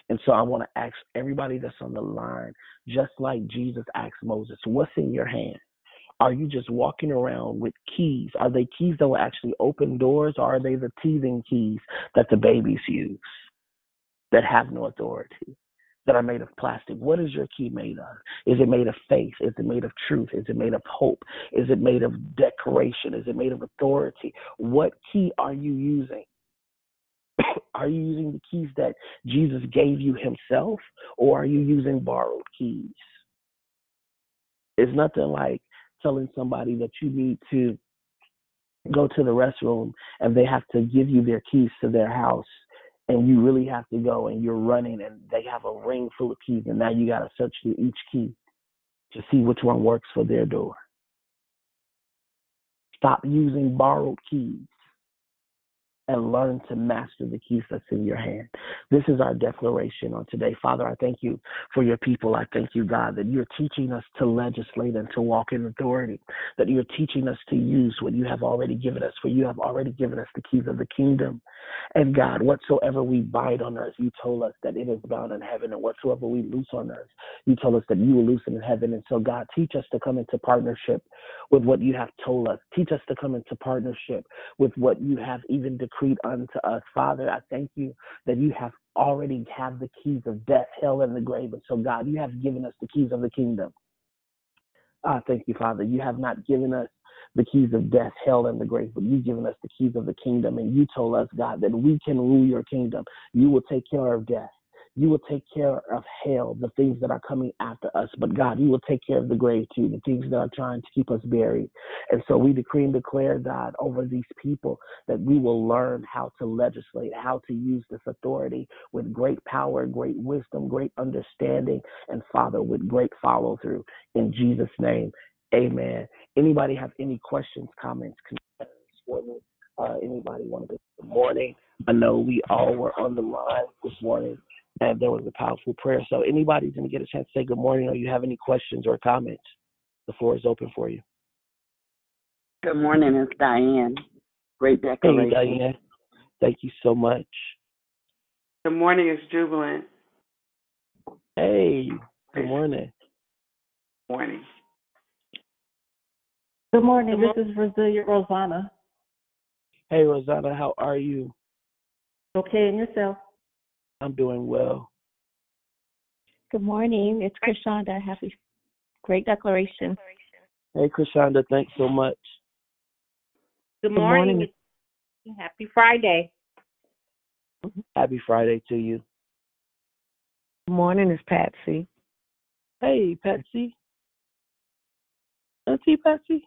And so, I want to ask everybody that's on the line, just like Jesus asked Moses, what's in your hand? Are you just walking around with keys? Are they keys that will actually open doors, or are they the teething keys that the babies use that have no authority? That are made of plastic. What is your key made of? Is it made of faith? Is it made of truth? Is it made of hope? Is it made of decoration? Is it made of authority? What key are you using? [coughs] are you using the keys that Jesus gave you himself, or are you using borrowed keys? It's nothing like telling somebody that you need to go to the restroom and they have to give you their keys to their house and you really have to go and you're running and they have a ring full of keys and now you got to search through each key to see which one works for their door. Stop using borrowed keys and learn to master the keys that's in your hand. This is our declaration on today. Father, I thank you for your people. I thank you, God, that you're teaching us to legislate and to walk in authority, that you're teaching us to use what you have already given us, for you have already given us the keys of the kingdom. And God, whatsoever we bind on earth, you told us that it is bound in heaven, and whatsoever we loose on earth, you told us that you will loosen in heaven. And so, God, teach us to come into partnership with what you have told us. Teach us to come into partnership with what you have even decreed unto us. Father, I thank you that you have already have the keys of death, hell, and the grave. And so, God, you have given us the keys of the kingdom. I thank you, Father. You have not given us the keys of death, hell, and the grave, but you've given us the keys of the kingdom. And you told us, God, that we can rule your kingdom. You will take care of death. You will take care of hell, the things that are coming after us. But God, you will take care of the grave too, the things that are trying to keep us buried. And so we decree and declare, God, over these people that we will learn how to legislate, how to use this authority with great power, great wisdom, great understanding, and Father, with great follow through. In Jesus' name, amen. Anybody have any questions, comments, concerns for me? Uh, anybody want to go good morning? I know we all were on the line this morning and there was a powerful prayer. So anybody's going to get a chance to say good morning or you have any questions or comments, the floor is open for you. Good morning, it's Diane. Great declaration. Hey, Diane. Thank you so much. Good morning, it's Jubilant. Hey, good morning. Morning. Good morning, this is Resilient Rosanna. Hey, Rosanna, how are you? Okay, and yourself? I'm doing well. Good morning. It's Krishanda. Happy, great declaration. Hey, Krishanda, thanks so much. Good morning. morning. Happy Friday. Happy Friday to you. Good morning, it's Patsy. Hey, Patsy. Auntie Patsy.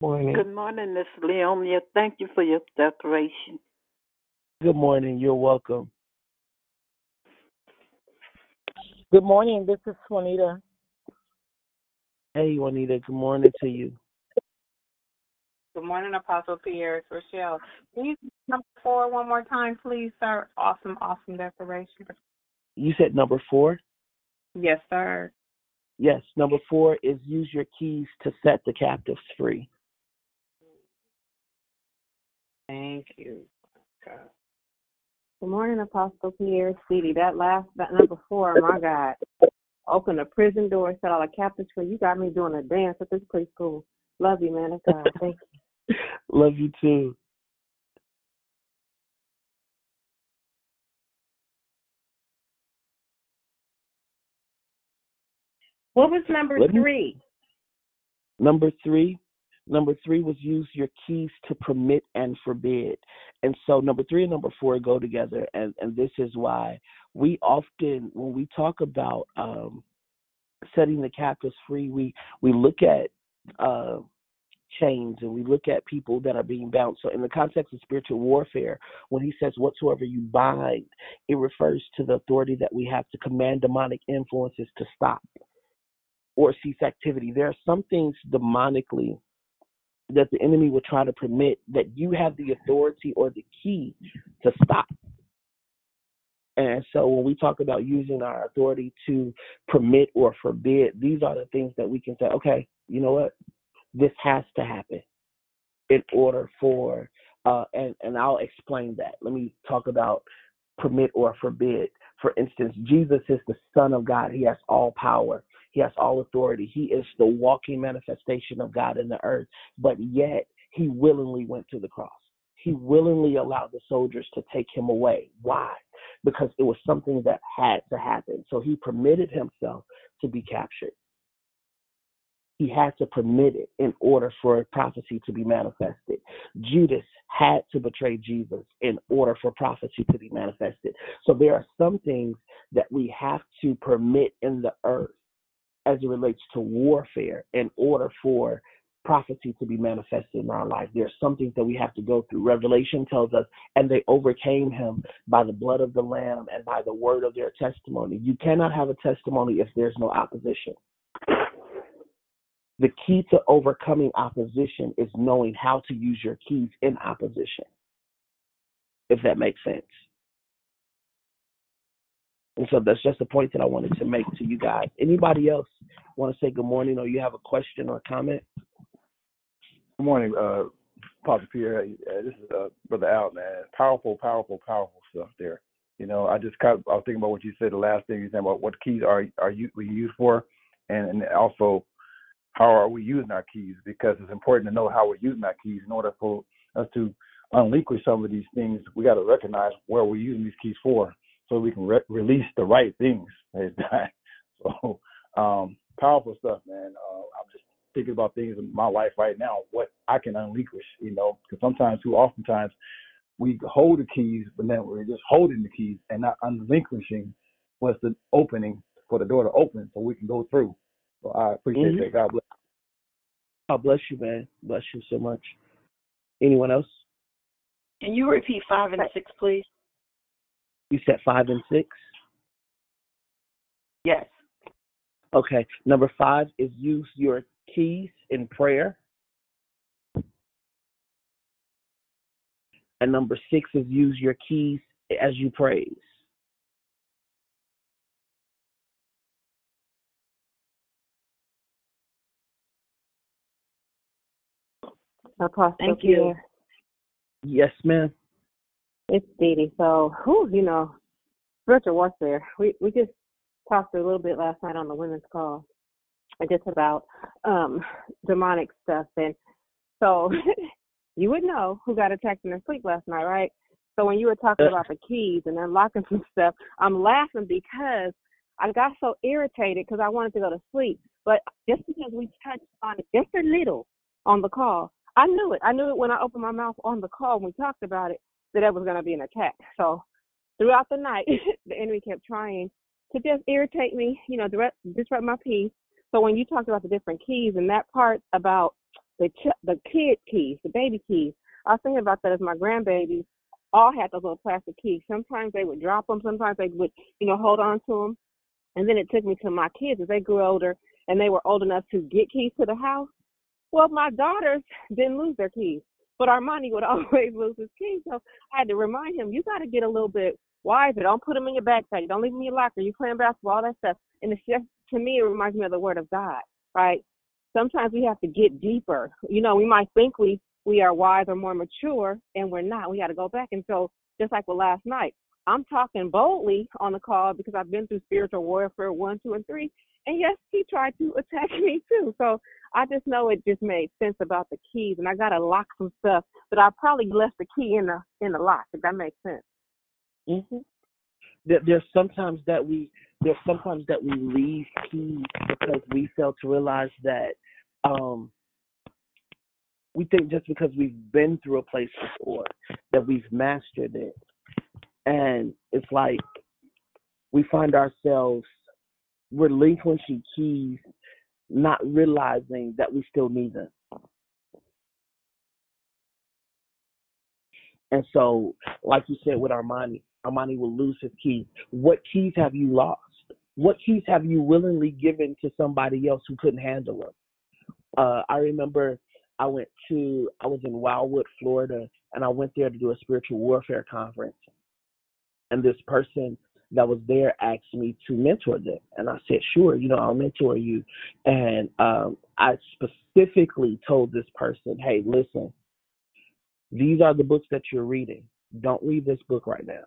Morning. Good morning, Miss Leonia. Thank you for your declaration. Good morning. You're welcome. Good morning, this is Juanita. Hey, Juanita. Good morning to you. Good morning, Apostle Pierre. It's Rochelle. Can you number four one more time, please, sir? Awesome, awesome declaration. You said number four? Yes, sir. Yes. Number four is use your keys to set the captives free. Thank you. God. Good morning, Apostle Pierre City. That last, that number four, my God. Open a prison door, set all the captives free. You got me doing a dance at this preschool. Love you, man of God. [laughs] Thank you. Love you too. What was number Let me- three? Number three, number three was use your keys to permit and forbid. And so number three and number four go together. And, and this is why we often, when we talk about um, setting the captives free, we, we look at uh, chains and we look at people that are being bound. So, in the context of spiritual warfare, when he says, Whatsoever you bind, it refers to the authority that we have to command demonic influences to stop or cease activity. There are some things demonically that the enemy will try to permit that you have the authority or the key to stop. And so when we talk about using our authority to permit or forbid, these are the things that we can say, okay, you know what? This has to happen in order for, uh, and, and I'll explain that. Let me talk about permit or forbid. For instance, Jesus is the Son of God, He has all power. He has all authority. He is the walking manifestation of God in the earth. But yet, he willingly went to the cross. He willingly allowed the soldiers to take him away. Why? Because it was something that had to happen. So he permitted himself to be captured. He had to permit it in order for prophecy to be manifested. Judas had to betray Jesus in order for prophecy to be manifested. So there are some things that we have to permit in the earth as it relates to warfare in order for prophecy to be manifested in our life. There's something that we have to go through. Revelation tells us, and they overcame him by the blood of the Lamb and by the word of their testimony. You cannot have a testimony if there's no opposition. The key to overcoming opposition is knowing how to use your keys in opposition, if that makes sense. And so that's just a point that I wanted to make to you guys. Anybody else want to say good morning or you have a question or a comment? Good morning, uh, Pastor Pierre. Uh, this is uh, Brother Al, man. Powerful, powerful, powerful stuff there. You know, I just kind of, I was thinking about what you said the last thing you said about what keys are are you we used for, and, and also how are we using our keys because it's important to know how we're using our keys in order for us to unleash some of these things. We got to recognize where we're using these keys for so we can re- release the right things. [laughs] so um, powerful stuff, man. Uh, I'm just thinking about things in my life right now, what I can unleash, you know, because sometimes, too oftentimes, we hold the keys, but then we're just holding the keys and not unrelinquishing what's the opening for the door to open so we can go through. So I appreciate mm-hmm. that. God bless. God bless you, man. Bless you so much. Anyone else? Can you repeat five and six, please? You said five and six? Yes. Okay. Number five is use your keys in prayer. And number six is use your keys as you praise. Apostle Thank you. Yes, ma'am. It's Dee Dee. So, who you know, spiritual warfare. We we just talked a little bit last night on the women's call, just about um demonic stuff, and so [laughs] you would know who got attacked in their sleep last night, right? So when you were talking about the keys and unlocking [laughs] some stuff, I'm laughing because I got so irritated because I wanted to go to sleep. But just because we touched on it just a little on the call, I knew it. I knew it when I opened my mouth on the call when we talked about it that was going to be an attack. So throughout the night, [laughs] the enemy kept trying to just irritate me, you know, disrupt, disrupt my peace. So when you talked about the different keys and that part about the ch- the kid keys, the baby keys, I was thinking about that as my grandbabies all had those little plastic keys. Sometimes they would drop them, sometimes they would, you know, hold on to them. And then it took me to my kids as they grew older and they were old enough to get keys to the house. Well, my daughters didn't lose their keys but Armani would [laughs] always lose his keys. So I had to remind him, you got to get a little bit wiser. Don't put them in your backpack. Don't leave them in your locker. You playing basketball, all that stuff. And it's just, to me, it reminds me of the word of God, right? Sometimes we have to get deeper. You know, we might think we we are wise or more mature, and we're not. We got to go back. And so, just like with last night, I'm talking boldly on the call because I've been through spiritual warfare one, two, and three. And yes, he tried to [laughs] attack me too. So I just know it just made sense about the keys, and I gotta lock some stuff, but I probably left the key in the in the lock. If that makes sense. There, there's sometimes that we there's sometimes that we leave keys because we fail to realize that um we think just because we've been through a place before that we've mastered it, and it's like we find ourselves relinquishing keys not realizing that we still need them. And so, like you said with Armani, Armani will lose his keys. What keys have you lost? What keys have you willingly given to somebody else who couldn't handle them? Uh, I remember I went to I was in Wildwood, Florida, and I went there to do a spiritual warfare conference. And this person that was there asked me to mentor them, and I said, "Sure, you know, I'll mentor you." And um, I specifically told this person, "Hey, listen, these are the books that you're reading. Don't read this book right now."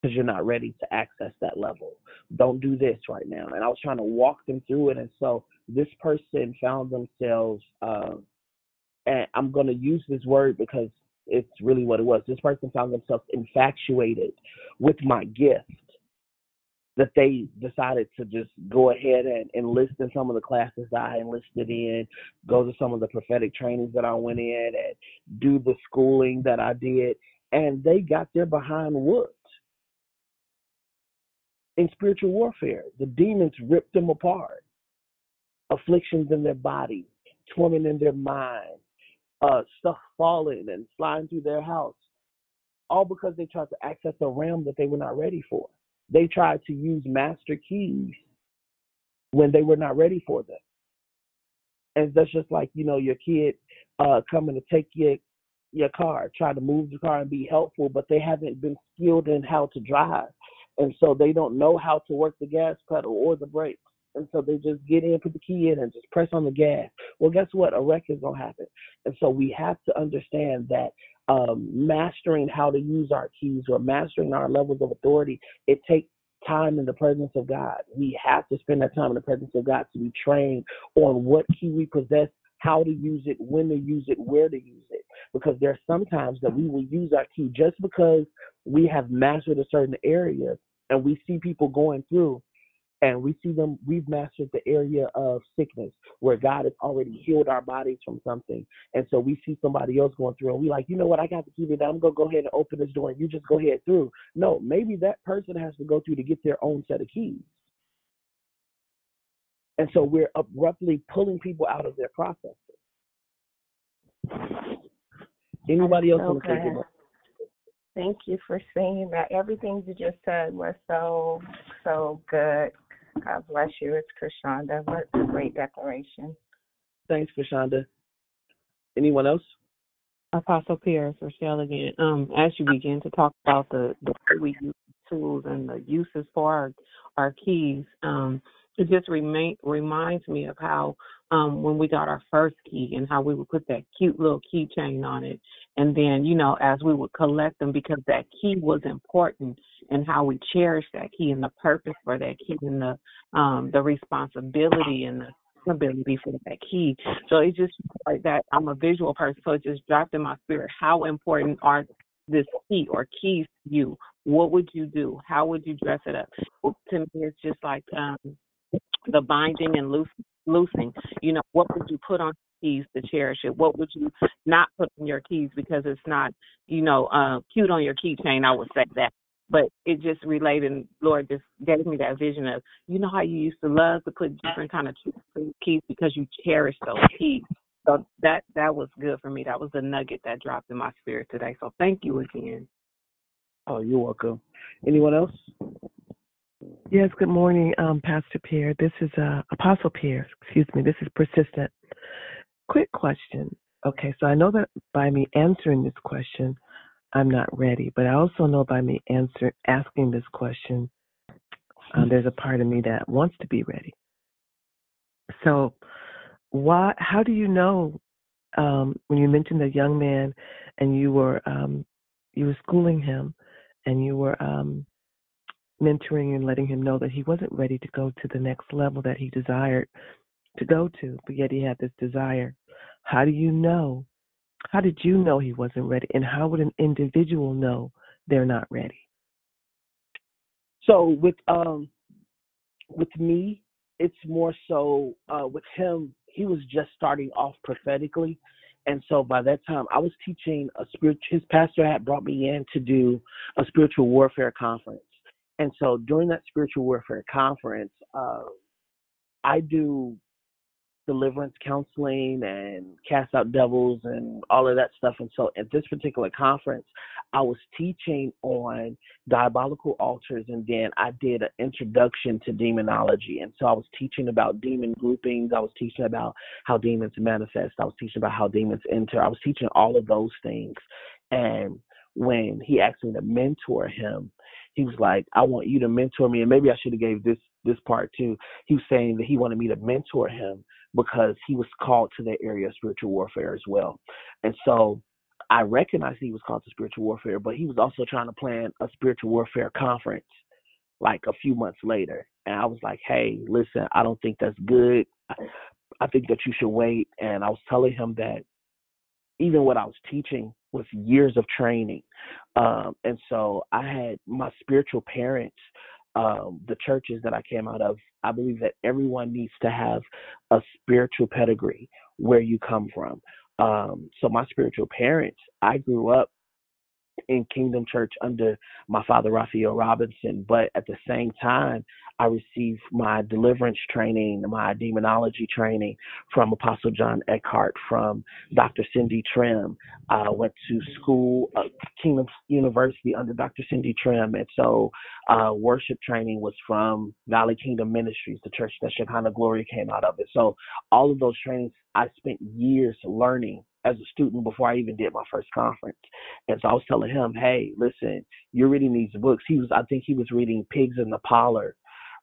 because you're not ready to access that level. Don't do this right now. And I was trying to walk them through it. And so this person found themselves, um, and I'm going to use this word because it's really what it was. This person found themselves infatuated with my gift that they decided to just go ahead and enlist in some of the classes that I enlisted in, go to some of the prophetic trainings that I went in, and do the schooling that I did. And they got their behind whooped in spiritual warfare. The demons ripped them apart. Afflictions in their body, torment in their mind, uh, stuff falling and flying through their house. All because they tried to access a realm that they were not ready for. They tried to use master keys when they were not ready for them. And that's just like, you know, your kid uh, coming to take your your car, try to move the car and be helpful, but they haven't been skilled in how to drive and so they don't know how to work the gas pedal or the brakes. And so they just get in, put the key in, and just press on the gas. Well, guess what? A wreck is gonna happen. And so we have to understand that um, mastering how to use our keys or mastering our levels of authority, it takes time in the presence of God. We have to spend that time in the presence of God to be trained on what key we possess, how to use it, when to use it, where to use it. Because there are sometimes that we will use our key just because we have mastered a certain area and we see people going through and we see them we've mastered the area of sickness where god has already healed our bodies from something. And so we see somebody else going through and we like you know what? I got the key to that. I'm going to go ahead and open this door and you just go ahead through. No maybe that person has to go through to get their own set of keys. And so we're abruptly pulling people out of their processes. Anybody else want to take it Thank you for saying that. Everything you just said was so, so good. God bless you. It's Krishanda. What a great declaration. Thanks, Krishanda. Anyone else? Apostle Pierce, Rochelle again. Um, as you begin to talk about the, the way we use tools and the uses for our, our keys, um, it just remain, reminds me of how um, when we got our first key and how we would put that cute little keychain on it. And then, you know, as we would collect them because that key was important and how we cherished that key and the purpose for that key and the um the responsibility and the ability for that key. So it's just like that. I'm a visual person, so it just dropped in my spirit. How important are this key or keys to you? What would you do? How would you dress it up? To me, it's just like um the binding and loose, loosing. You know, what would you put on keys to cherish it? What would you not put on your keys because it's not, you know, uh, cute on your keychain? I would say that. But it just related. Lord just gave me that vision of, you know, how you used to love to put different kind of keys because you cherish those keys. So that that was good for me. That was the nugget that dropped in my spirit today. So thank you again. Oh, you're welcome. Anyone else? Yes, good morning, um, Pastor Pierre. This is uh, Apostle Pierre. Excuse me. This is persistent. Quick question. Okay, so I know that by me answering this question, I'm not ready, but I also know by me answer asking this question, um, there's a part of me that wants to be ready. So, why? How do you know um, when you mentioned the young man and you were um, you were schooling him and you were um, mentoring and letting him know that he wasn't ready to go to the next level that he desired to go to, but yet he had this desire. How do you know? How did you know he wasn't ready? And how would an individual know they're not ready? So with um with me, it's more so uh with him, he was just starting off prophetically. And so by that time I was teaching a spirit his pastor had brought me in to do a spiritual warfare conference. And so during that spiritual warfare conference, uh, I do deliverance counseling and cast out devils and all of that stuff. And so at this particular conference, I was teaching on diabolical altars and then I did an introduction to demonology. And so I was teaching about demon groupings. I was teaching about how demons manifest. I was teaching about how demons enter. I was teaching all of those things. And when he asked me to mentor him, he was like, I want you to mentor me. And maybe I should have gave this this part too. He was saying that he wanted me to mentor him because he was called to that area of spiritual warfare as well. And so I recognized he was called to spiritual warfare, but he was also trying to plan a spiritual warfare conference like a few months later. And I was like, hey, listen, I don't think that's good. I think that you should wait. And I was telling him that even what I was teaching was years of training. Um, and so I had my spiritual parents, um, the churches that I came out of, I believe that everyone needs to have a spiritual pedigree where you come from. Um, so my spiritual parents, I grew up in Kingdom Church under my father Raphael Robinson, but at the same time, I received my deliverance training, my demonology training from Apostle John Eckhardt, from Dr. Cindy Trimm. I went to school, uh, Kingdom University under Dr. Cindy Trimm, and so uh, worship training was from Valley Kingdom Ministries, the church that Shekinah Glory came out of it. So all of those trainings, I spent years learning as a student before I even did my first conference. And so I was telling him, hey, listen, you're reading these books. He was, I think he was reading Pigs in the Parlor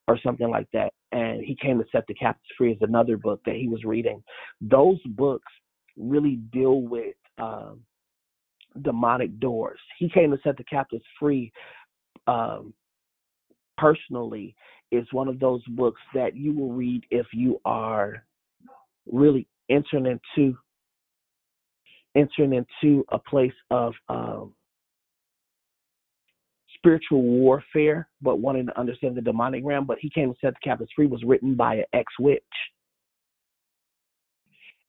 or something like that. And he came to set the captives free as another book that he was reading. Those books really deal with um, demonic doors. He came to set the captives free um, personally is one of those books that you will read if you are really entering into entering into a place of um, spiritual warfare, but wanting to understand the demonic realm. But he came and set the captives free was written by an ex witch.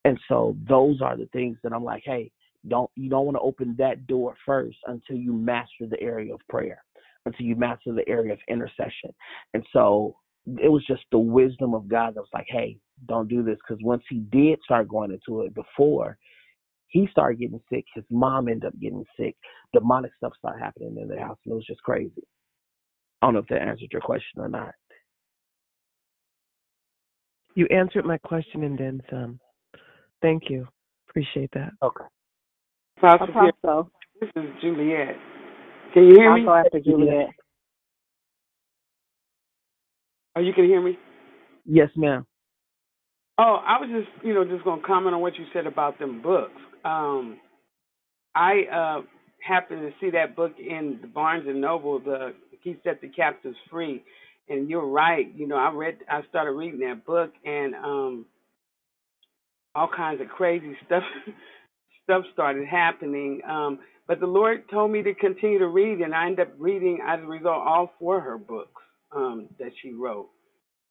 And so those are the things that I'm like, hey, don't you don't want to open that door first until you master the area of prayer, until you master the area of intercession. And so it was just the wisdom of God that was like, hey, don't do this. Because once he did start going into it before, he started getting sick. His mom ended up getting sick. Demonic stuff started happening in the house, and it was just crazy. I don't know if that answered your question or not. You answered my question and then some. Thank you. Appreciate that. Okay. Apostle, Apostle. this is Juliet. Can you hear me? Apostle after Juliet. Oh, you can hear me? Yes, ma'am. Oh, I was just, you know, just going to comment on what you said about them books. Um, I uh, happened to see that book in the Barnes and Noble, the He Set the Captives Free, and you're right. You know, I read, I started reading that book, and um, all kinds of crazy [laughs] stuff, stuff started happening. Um, but the Lord told me to continue to read, and I ended up reading, as a result, all four of her books um, that she wrote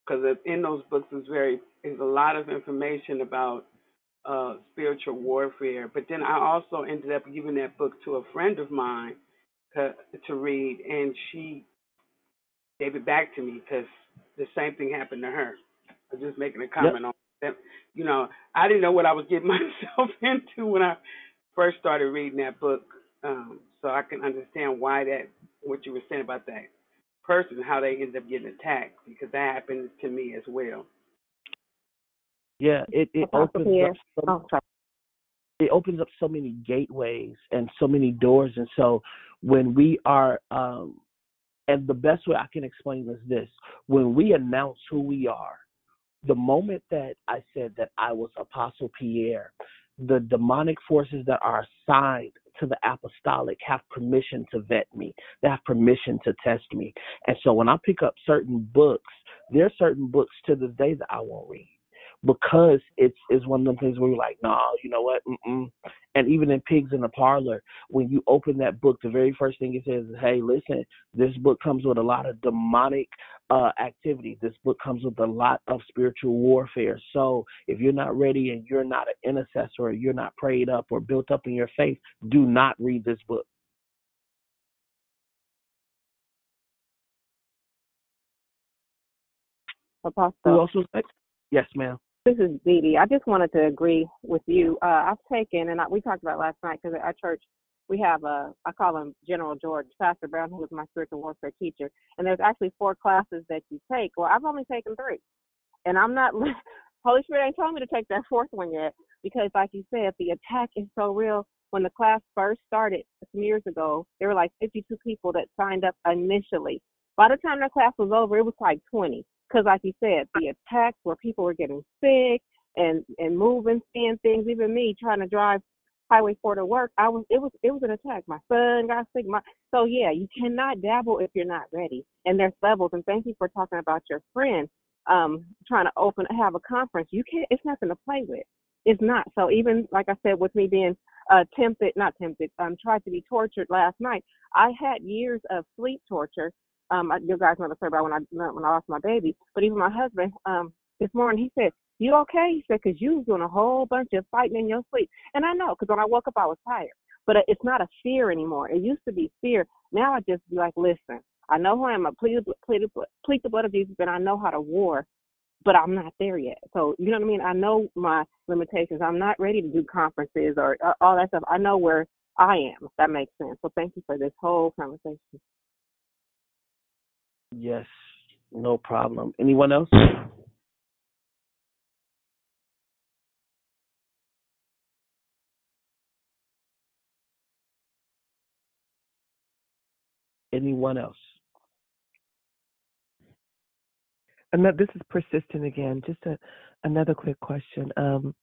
because in those books is very is a lot of information about uh, spiritual warfare. But then I also ended up giving that book to a friend of mine to, to read, and she gave it back to me because the same thing happened to her. I'm just making a comment yep. on that. You know, I didn't know what I was getting [laughs] myself into when I first started reading that book, um, so I can understand why that what you were saying about that person, how they ended up getting attacked, because that happened to me as well. Yeah, it it opens up so, it opens up so many gateways and so many doors, and so when we are um, and the best way I can explain is this: when we announce who we are, the moment that I said that I was Apostle Pierre, the demonic forces that are assigned to the apostolic have permission to vet me. They have permission to test me. And so when I pick up certain books, there are certain books to this day that I won't read because it's it's one of them things where you're like, no, nah, you know what? Mm-mm. And even in Pigs in the Parlor, when you open that book, the very first thing it says is, "Hey, listen, this book comes with a lot of demonic uh, activity. This book comes with a lot of spiritual warfare. So if you're not ready and you're not an intercessor, or you're not prayed up or built up in your faith, do not read this book." Apostle. Who else was next? Yes, ma'am. This is Dee Dee. I just wanted to agree with you. Uh, I've taken, and I, we talked about last night because at our church we have a, I call him General George, Pastor Brown, who was my spiritual warfare teacher. And there's actually four classes that you take. Well, I've only taken three, and I'm not. [laughs] Holy Spirit ain't told me to take that fourth one yet because, like you said, the attack is so real. When the class first started some years ago, there were like 52 people that signed up initially. By the time that class was over, it was like 20 because like you said, the attacks where people were getting sick and and moving, seeing things. Even me trying to drive Highway 4 to work, I was it was it was an attack. My son got sick. My so yeah, you cannot dabble if you're not ready. And there's levels. And thank you for talking about your friend um trying to open have a conference. You can't. It's nothing to play with. It's not. So even like I said, with me being uh tempted, not tempted, um tried to be tortured last night. I had years of sleep torture um, you guys know the story about when I when I lost my baby. But even my husband, um, this morning he said, "You okay?" He said, "Cause you was doing a whole bunch of fighting in your sleep." And I know, cause when I woke up, I was tired. But it's not a fear anymore. It used to be fear. Now I just be like, "Listen, I know who I am. I plead, plead, plead the blood of Jesus, and I know how to war." But I'm not there yet. So you know what I mean. I know my limitations. I'm not ready to do conferences or uh, all that stuff. I know where I am. If that makes sense. So thank you for this whole conversation. Yes, no problem. Anyone else? Anyone else? And that- this is persistent again. Just a, another quick question. Um,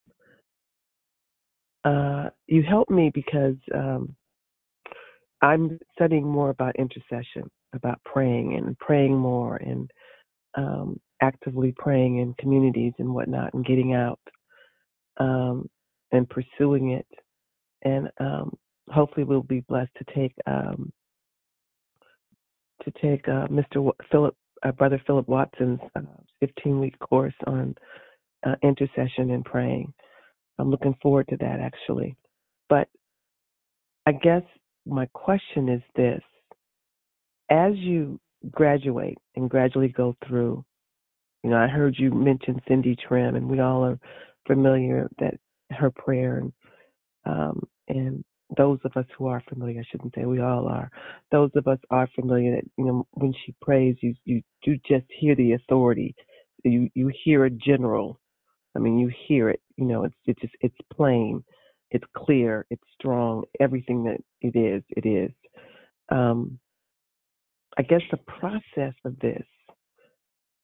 uh, you help me because um, I'm studying more about intercession, about praying and praying more and um, actively praying in communities and whatnot and getting out um, and pursuing it. And um, hopefully we'll be blessed to take um, to take uh, Mr. W- Philip, uh, Brother Philip Watson's 15 week course on uh, intercession and praying. I'm looking forward to that actually. But I guess my question is this as you graduate and gradually go through, you know, I heard you mention Cindy Trimm, and we all are familiar that her prayer and um, and those of us who are familiar, I shouldn't say we all are. Those of us are familiar that you know when she prays, you you do just hear the authority. You you hear a general. I mean, you hear it. You know, it's it's just it's plain, it's clear, it's strong. Everything that it is, it is. Um, I guess the process of this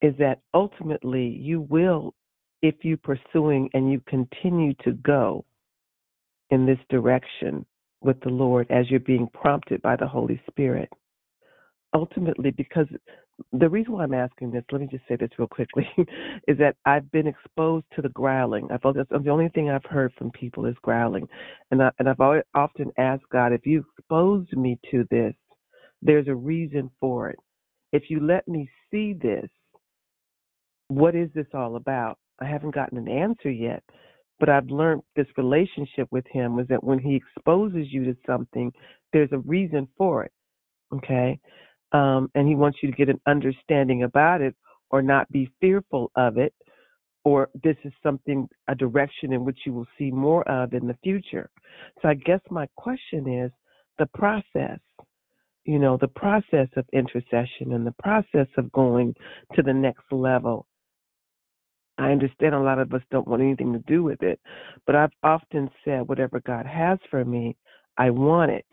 is that ultimately you will, if you're pursuing and you continue to go in this direction with the Lord as you're being prompted by the Holy Spirit, ultimately, because the reason why I'm asking this, let me just say this real quickly, [laughs] is that I've been exposed to the growling. I've that's the only thing I've heard from people is growling, and I, and I've always, often asked God if you exposed me to this, there's a reason for it. If you let me see this, what is this all about? I haven't gotten an answer yet, but I've learned this relationship with him is that when he exposes you to something, there's a reason for it. Okay. Um, and he wants you to get an understanding about it or not be fearful of it, or this is something, a direction in which you will see more of in the future. So I guess my question is the process you know, the process of intercession and the process of going to the next level. I understand a lot of us don't want anything to do with it, but I've often said, whatever God has for me, I want it.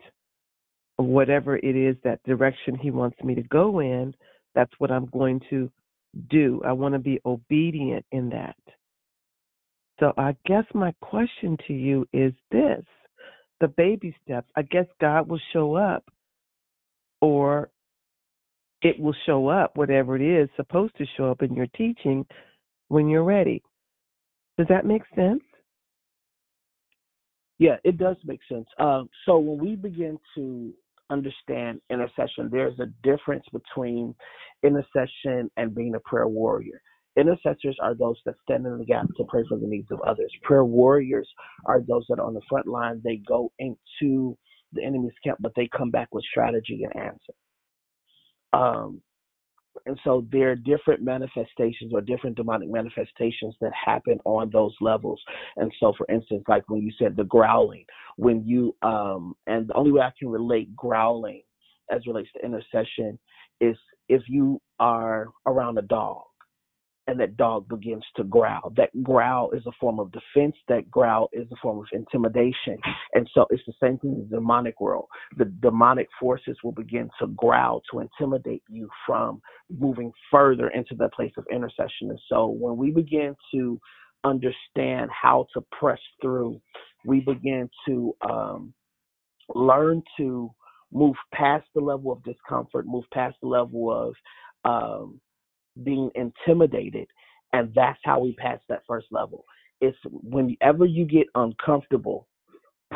Whatever it is, that direction He wants me to go in, that's what I'm going to do. I want to be obedient in that. So I guess my question to you is this the baby steps. I guess God will show up or it will show up, whatever it is supposed to show up in your teaching when you're ready. Does that make sense? Yeah, it does make sense. Um, so when we begin to understand intercession, there's a difference between intercession and being a prayer warrior. Intercessors are those that stand in the gap to pray for the needs of others. Prayer warriors are those that are on the front line. They go into the enemy's camp, but they come back with strategy and answer. Um, And so there are different manifestations or different demonic manifestations that happen on those levels. And so, for instance, like when you said the growling, when you, um, and the only way I can relate growling as relates to intercession is if you are around a dog and that dog begins to growl. That growl is a form of defense. That growl is a form of intimidation. And so it's the same thing in the demonic world. The demonic forces will begin to growl to intimidate you from moving further into that place of intercession. And so when we begin to understand how to press through, we begin to um, learn to move past the level of discomfort, move past the level of um, being intimidated, and that's how we pass that first level. It's whenever you get uncomfortable,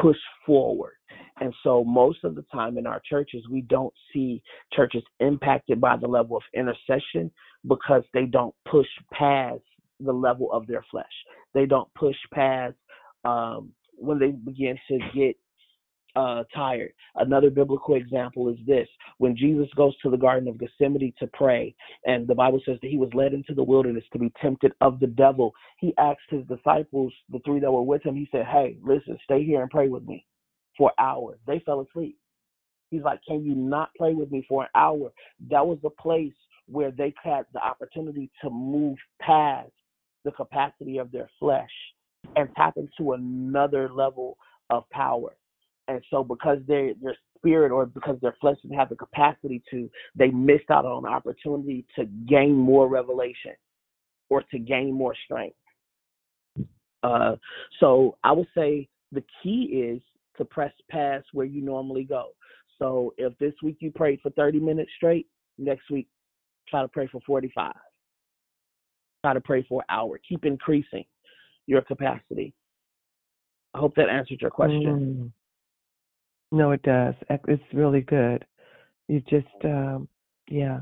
push forward. And so, most of the time in our churches, we don't see churches impacted by the level of intercession because they don't push past the level of their flesh. They don't push past um, when they begin to get uh, tired. Another biblical example is this when Jesus goes to the Garden of Gethsemane to pray, and the Bible says that he was led into the wilderness to be tempted of the devil. He asked his disciples, the three that were with him, he said, Hey, listen, stay here and pray with me for hours. They fell asleep. He's like, Can you not pray with me for an hour? That was the place where they had the opportunity to move past the capacity of their flesh and tap into another level of power and so because their their spirit or because their flesh didn't have the capacity to, they missed out on the opportunity to gain more revelation or to gain more strength. Uh, so I would say the key is to press past where you normally go. So if this week you prayed for 30 minutes straight, next week try to pray for 45. Try to pray for an hour. Keep increasing your capacity. I hope that answered your question. No, it does. It's really good. You just, um, yeah,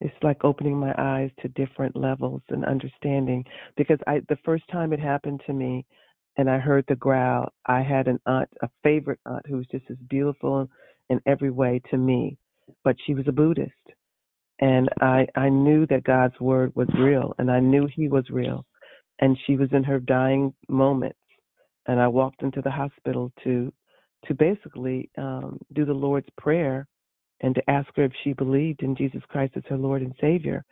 it's like opening my eyes to different levels and understanding. Because I, the first time it happened to me, and I heard the growl, I had an aunt, a favorite aunt, who was just as beautiful in every way to me, but she was a Buddhist, and I, I knew that God's word was real, and I knew He was real, and she was in her dying moments, and I walked into the hospital to to basically um, do the Lord's Prayer and to ask her if she believed in Jesus Christ as her Lord and Savior.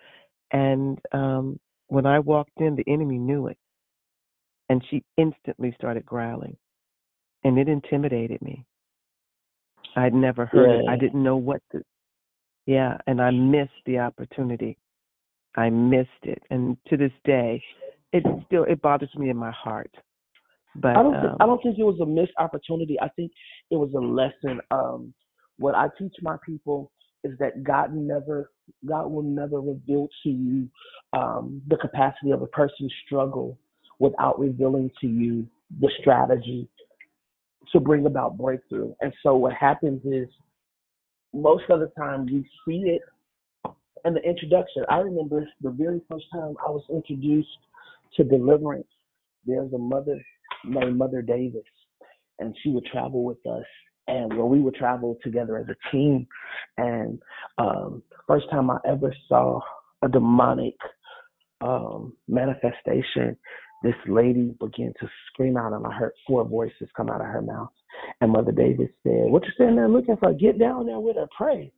And um, when I walked in, the enemy knew it. And she instantly started growling. And it intimidated me. I'd never heard yeah. it. I didn't know what to. Yeah, and I missed the opportunity. I missed it. And to this day, it still it bothers me in my heart but I don't. Um, I don't think it was a missed opportunity. I think it was a lesson. Um, what I teach my people is that God never, God will never reveal to you um, the capacity of a person's struggle without revealing to you the strategy to bring about breakthrough. And so what happens is most of the time we see it in the introduction. I remember the very first time I was introduced to deliverance. There's a mother named Mother Davis, and she would travel with us. And where we would travel together as a team. And um, first time I ever saw a demonic um, manifestation, this lady began to scream out, and I heard four voices come out of her mouth. And Mother Davis said, "What you standing there looking for? Get down there with her, pray."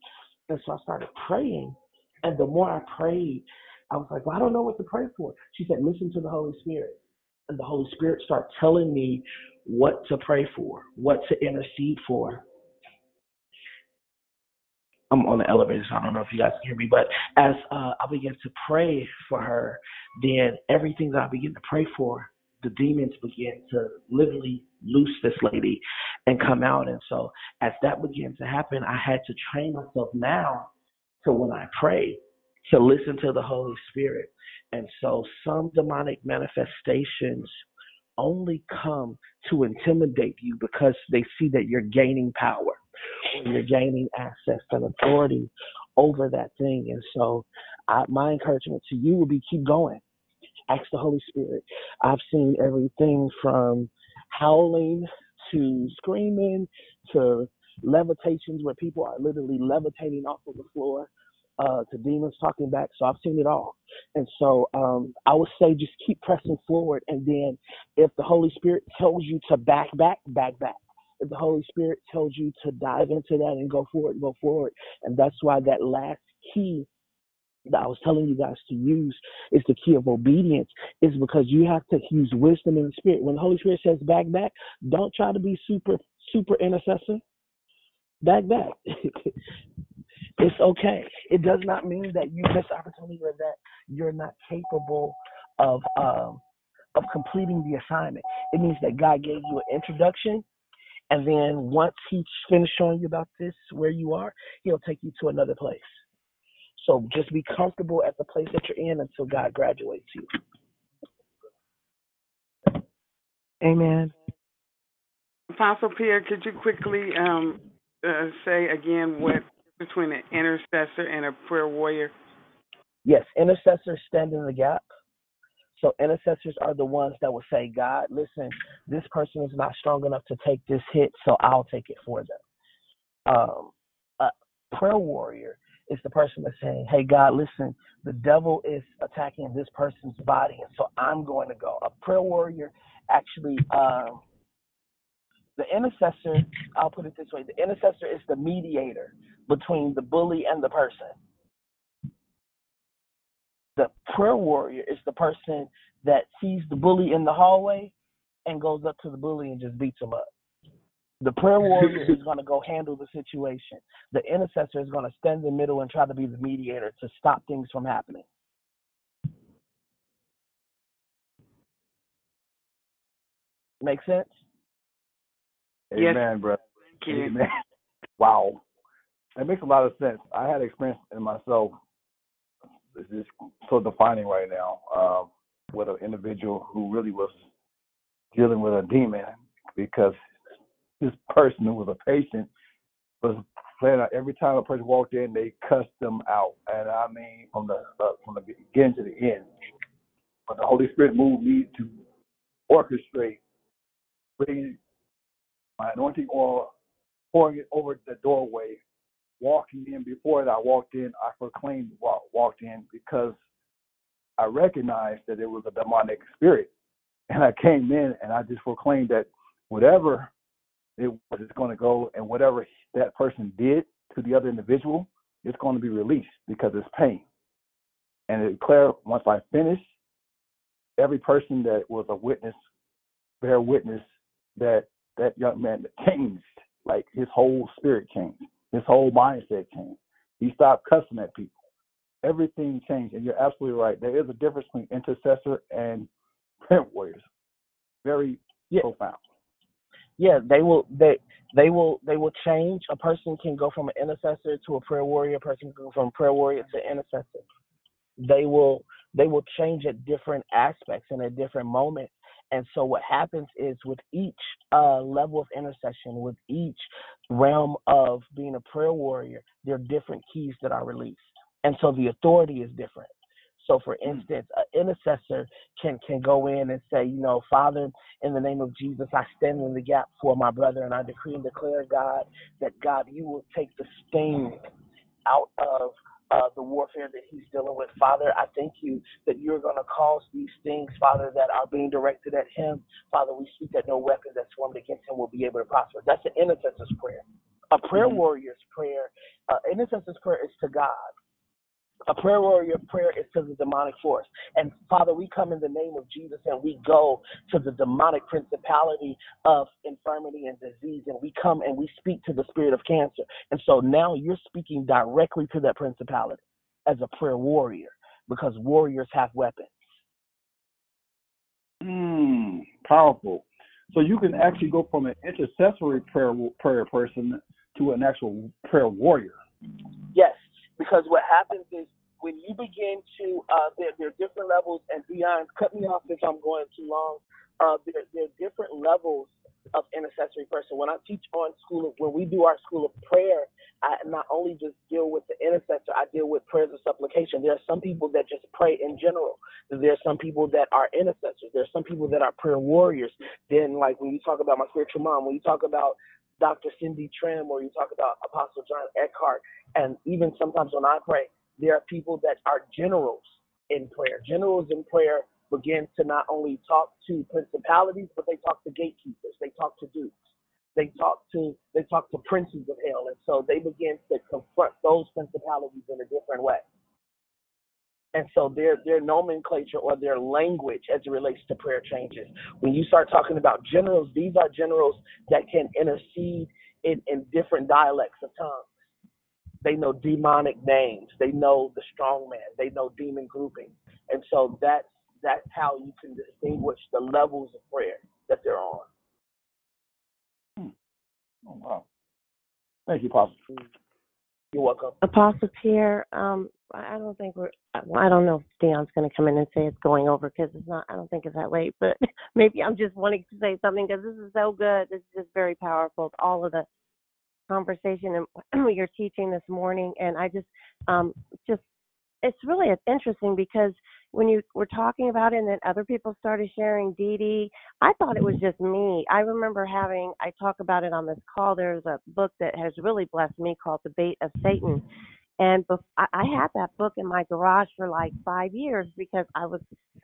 And so I started praying, and the more I prayed, I was like, "Well, I don't know what to pray for." She said, "Listen to the Holy Spirit." And the Holy Spirit start telling me what to pray for, what to intercede for. I'm on the elevator, so I don't know if you guys can hear me, but as uh, I begin to pray for her, then everything that I begin to pray for, the demons begin to literally loose this lady and come out. And so as that began to happen, I had to train myself now to when I pray to listen to the Holy Spirit. And so some demonic manifestations only come to intimidate you because they see that you're gaining power you're gaining access and authority over that thing. And so I, my encouragement to you would be keep going. Ask the Holy Spirit. I've seen everything from howling to screaming to levitations where people are literally levitating off of the floor uh, to demons talking back. So I've seen it all. And so um, I would say just keep pressing forward. And then if the Holy Spirit tells you to back back, back back. If the Holy Spirit tells you to dive into that and go forward, go forward. And that's why that last key that I was telling you guys to use is the key of obedience, is because you have to use wisdom in the spirit. When the Holy Spirit says back back, don't try to be super super intercessor. Back back. [laughs] it's okay. It does not mean that you miss opportunity or that you're not capable of um, of completing the assignment. It means that God gave you an introduction, and then once He's finished showing you about this where you are, He'll take you to another place. So just be comfortable at the place that you're in until God graduates you. Amen. Apostle Pierre, could you quickly um, uh, say again what between an intercessor and a prayer warrior? Yes, intercessors stand in the gap. So intercessors are the ones that will say, God, listen, this person is not strong enough to take this hit, so I'll take it for them. Um, a prayer warrior is the person that's saying, Hey, God, listen, the devil is attacking this person's body, and so I'm going to go. A prayer warrior actually, um, the intercessor, I'll put it this way the intercessor is the mediator between the bully and the person. The prayer warrior is the person that sees the bully in the hallway and goes up to the bully and just beats him up. The prayer warrior is going to go handle the situation. The intercessor is going to stand in the middle and try to be the mediator to stop things from happening. Make sense? Yes. Amen, brother. Thank you. Amen. [laughs] Wow. That makes a lot of sense. I had experience in myself. This is so defining right now uh, with an individual who really was dealing with a demon because this person who was a patient was playing out every time a person walked in, they cussed them out, and I mean from the uh, from the beginning to the end. But the Holy Spirit moved me to orchestrate bringing my anointing oil, pouring it over the doorway, walking in. Before that, I walked in, I proclaimed walked in because I recognized that it was a demonic spirit. And I came in and I just proclaimed that whatever it was it's going to go and whatever that person did to the other individual, it's going to be released because it's pain. And it declared once I finished, every person that was a witness bear witness that that young man changed. Like his whole spirit changed. His whole mindset changed. He stopped cussing at people. Everything changed. And you're absolutely right. There is a difference between intercessor and prayer warriors. Very yeah. profound. Yeah, they will they they will they will change. A person can go from an intercessor to a prayer warrior, a person can go from prayer warrior to intercessor. They will they will change at different aspects and at different moments. And so what happens is with each uh, level of intercession, with each realm of being a prayer warrior, there are different keys that are released. And so the authority is different. So, for instance, an intercessor can can go in and say, you know, Father, in the name of Jesus, I stand in the gap for my brother, and I decree and declare, God, that God, you will take the sting out of uh, the warfare that he's dealing with. Father, I thank you that you're going to cause these things, Father, that are being directed at him. Father, we speak that no weapon that's formed against him will be able to prosper. That's an intercessor's prayer. A prayer mm-hmm. warrior's prayer, uh, intercessor's prayer is to God. A prayer warrior prayer is to the demonic force. And Father, we come in the name of Jesus and we go to the demonic principality of infirmity and disease. And we come and we speak to the spirit of cancer. And so now you're speaking directly to that principality as a prayer warrior because warriors have weapons. Mm, powerful. So you can actually go from an intercessory prayer prayer person to an actual prayer warrior. Because what happens is when you begin to, uh, there, there are different levels, and beyond, cut me off if I'm going too long. Uh, there, there are different levels of intercessory person. When I teach on school, when we do our school of prayer, I not only just deal with the intercessor, I deal with prayers of supplication. There are some people that just pray in general. There are some people that are intercessors. There are some people that are prayer warriors. Then, like when you talk about my spiritual mom, when you talk about Dr. Cindy Trimm, or you talk about Apostle John Eckhardt, and even sometimes when I pray, there are people that are generals in prayer. Generals in prayer begin to not only talk to principalities, but they talk to gatekeepers. They talk to dukes. They talk to they talk to princes of hell, and so they begin to confront those principalities in a different way. And so their their nomenclature or their language as it relates to prayer changes. When you start talking about generals, these are generals that can intercede in, in different dialects of tongues. They know demonic names. They know the strong man. They know demon grouping. And so that's that's how you can distinguish the levels of prayer that they're on. Hmm. Oh, wow. Thank you, Pastor. You're welcome. Apostle Pierre, um, I don't think we're. I don't know if Dion's going to come in and say it's going over because it's not. I don't think it's that late, but [laughs] maybe I'm just wanting to say something because this is so good. This is just very powerful. All of the conversation and [clears throat] what you're teaching this morning, and I just, um, just it's really interesting because when you were talking about it and then other people started sharing Dee, I thought it was just me. I remember having, I talk about it on this call. There's a book that has really blessed me called The Bait of Satan. And I had that book in my garage for like five years because I was,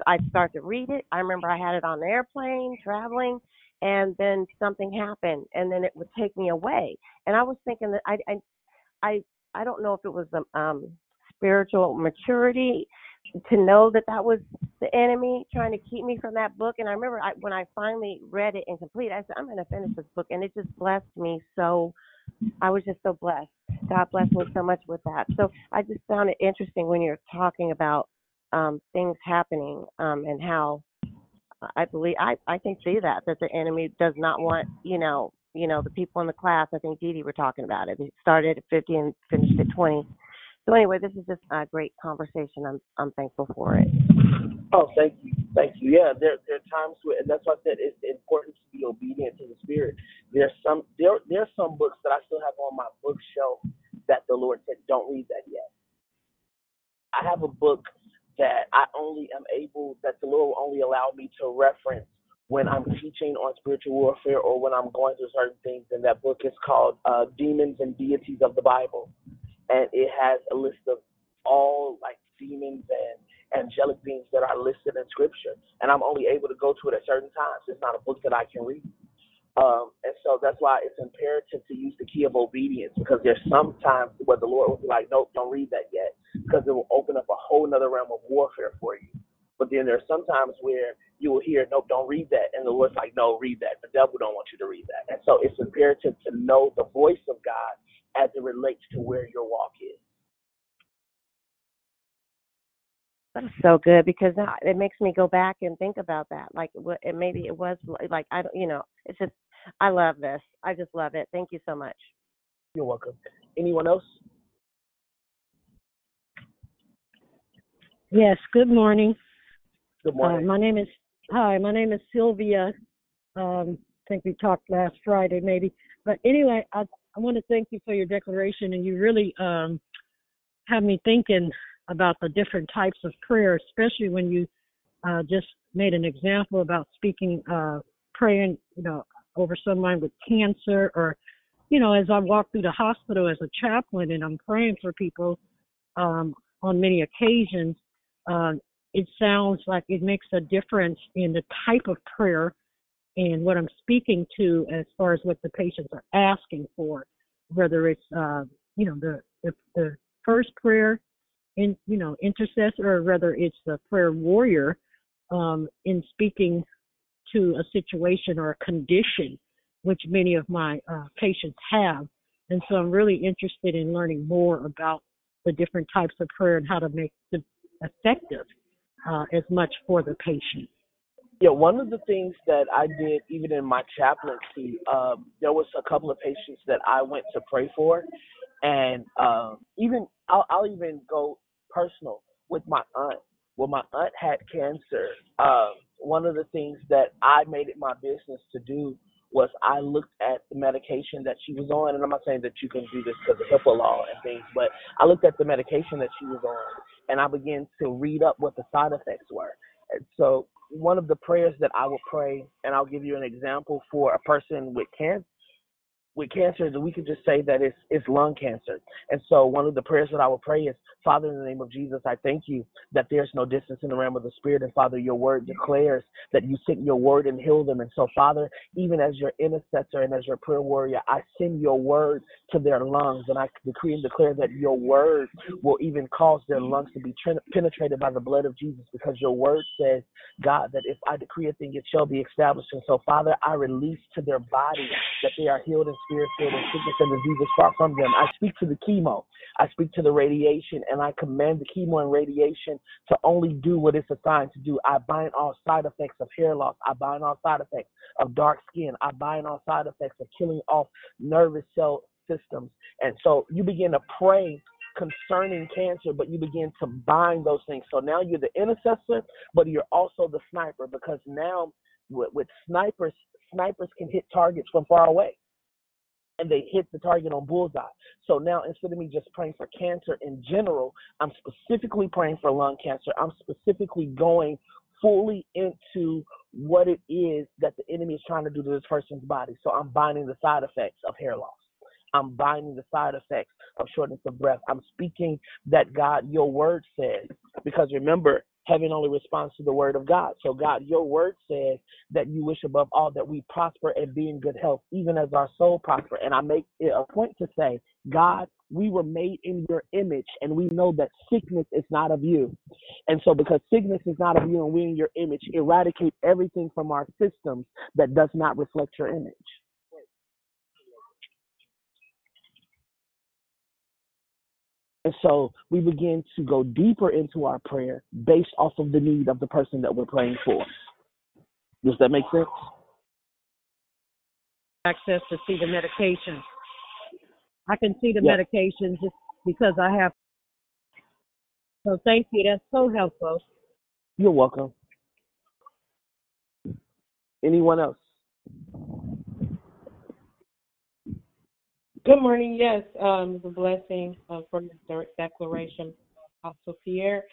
I'd start to read it. I remember I had it on the airplane, traveling, and then something happened and then it would take me away. And I was thinking that I, I, I, I don't know if it was the um, spiritual maturity to know that that was the enemy trying to keep me from that book. And I remember I, when I finally read it and complete, I said, I'm going to finish this book. And it just blessed me so. I was just so blessed. God blessed me so much with that. So I just found it interesting when you're talking about um, things happening um, and how I believe I I can see that that the enemy does not want you know you know the people in the class. I think Dee Dee were talking about it. It started at 50 and finished at 20. So anyway, this is just a great conversation. I'm I'm thankful for it. Oh, thank you, thank you. Yeah, there there are times where, and that's why I said it's important to be obedient to the Spirit. There's some there there's some books that I still have on my bookshelf that the Lord said don't read that yet. I have a book that I only am able that the Lord will only allow me to reference when I'm teaching on spiritual warfare or when I'm going through certain things. And that book is called uh, Demons and Deities of the Bible, and it has a list of all like demons and angelic beings that are listed in Scripture. And I'm only able to go to it at certain times. It's not a book that I can read. Um, and so that's why it's imperative to use the key of obedience because there's some times where the Lord will be like, nope, don't read that yet because it will open up a whole other realm of warfare for you. But then there's some times where you will hear, nope, don't read that. And the Lord's like, no, read that. The devil don't want you to read that. And so it's imperative to know the voice of God as it relates to where your walk is. That's so good because now it makes me go back and think about that. Like what it maybe it was like I don't you know it's just I love this. I just love it. Thank you so much. You're welcome. Anyone else? Yes, good morning. Good Uh, morning. my name is, hi, my name is Sylvia. Um, I think we talked last Friday maybe. But anyway, I, I want to thank you for your declaration and you really um, have me thinking about the different types of prayer, especially when you uh, just made an example about speaking, uh, praying, you know, over someone with cancer or, you know, as I walk through the hospital as a chaplain and I'm praying for people um, on many occasions, uh, it sounds like it makes a difference in the type of prayer and what I'm speaking to as far as what the patients are asking for, whether it's, uh, you know, the, the, the first prayer in, you know, intercessor or whether it's the prayer warrior um, in speaking to a situation or a condition, which many of my uh, patients have. And so I'm really interested in learning more about the different types of prayer and how to make them effective uh, as much for the patient. Yeah, one of the things that I did even in my chaplaincy, um, there was a couple of patients that I went to pray for, and um, even I'll, I'll even go personal with my aunt. When my aunt had cancer, um, one of the things that I made it my business to do was I looked at the medication that she was on, and I'm not saying that you can do this because of HIPAA law and things, but I looked at the medication that she was on, and I began to read up what the side effects were. And so one of the prayers that I will pray, and I'll give you an example for a person with cancer. With cancer that we can just say that it's it's lung cancer. And so one of the prayers that I will pray is, Father, in the name of Jesus, I thank you that there's no distance in the realm of the spirit. And Father, your word declares that you sent your word and heal them. And so, Father, even as your intercessor and as your prayer warrior, I send your word to their lungs. And I decree and declare that your word will even cause their lungs to be penetrated by the blood of Jesus because your word says, God, that if I decree a thing, it shall be established. And so, Father, I release to their body that they are healed and spirit filled and sickness and disease is far from them. I speak to the chemo. I speak to the radiation and I command the chemo and radiation to only do what it's assigned to do. I bind all side effects of hair loss. I bind all side effects of dark skin. I bind all side effects of killing off nervous cell systems. And so you begin to pray concerning cancer, but you begin to bind those things. So now you're the intercessor, but you're also the sniper because now with, with snipers, snipers can hit targets from far away and they hit the target on bullseye. So now instead of me just praying for cancer in general, I'm specifically praying for lung cancer. I'm specifically going fully into what it is that the enemy is trying to do to this person's body. So I'm binding the side effects of hair loss. I'm binding the side effects of shortness of breath. I'm speaking that God, your word says, because remember, heaven only responds to the word of God. So, God, your word says that you wish above all that we prosper and be in good health, even as our soul prosper. And I make it a point to say, God, we were made in your image, and we know that sickness is not of you. And so, because sickness is not of you and we in your image, eradicate everything from our systems that does not reflect your image. And so we begin to go deeper into our prayer based off of the need of the person that we're praying for. Does that make sense? Access to see the medication. I can see the Yeah. medication just because I have. So thank you. That's so helpful. You're welcome. Anyone else? Good morning. Yes, um, the blessing uh, from the declaration, Apostle Pierre.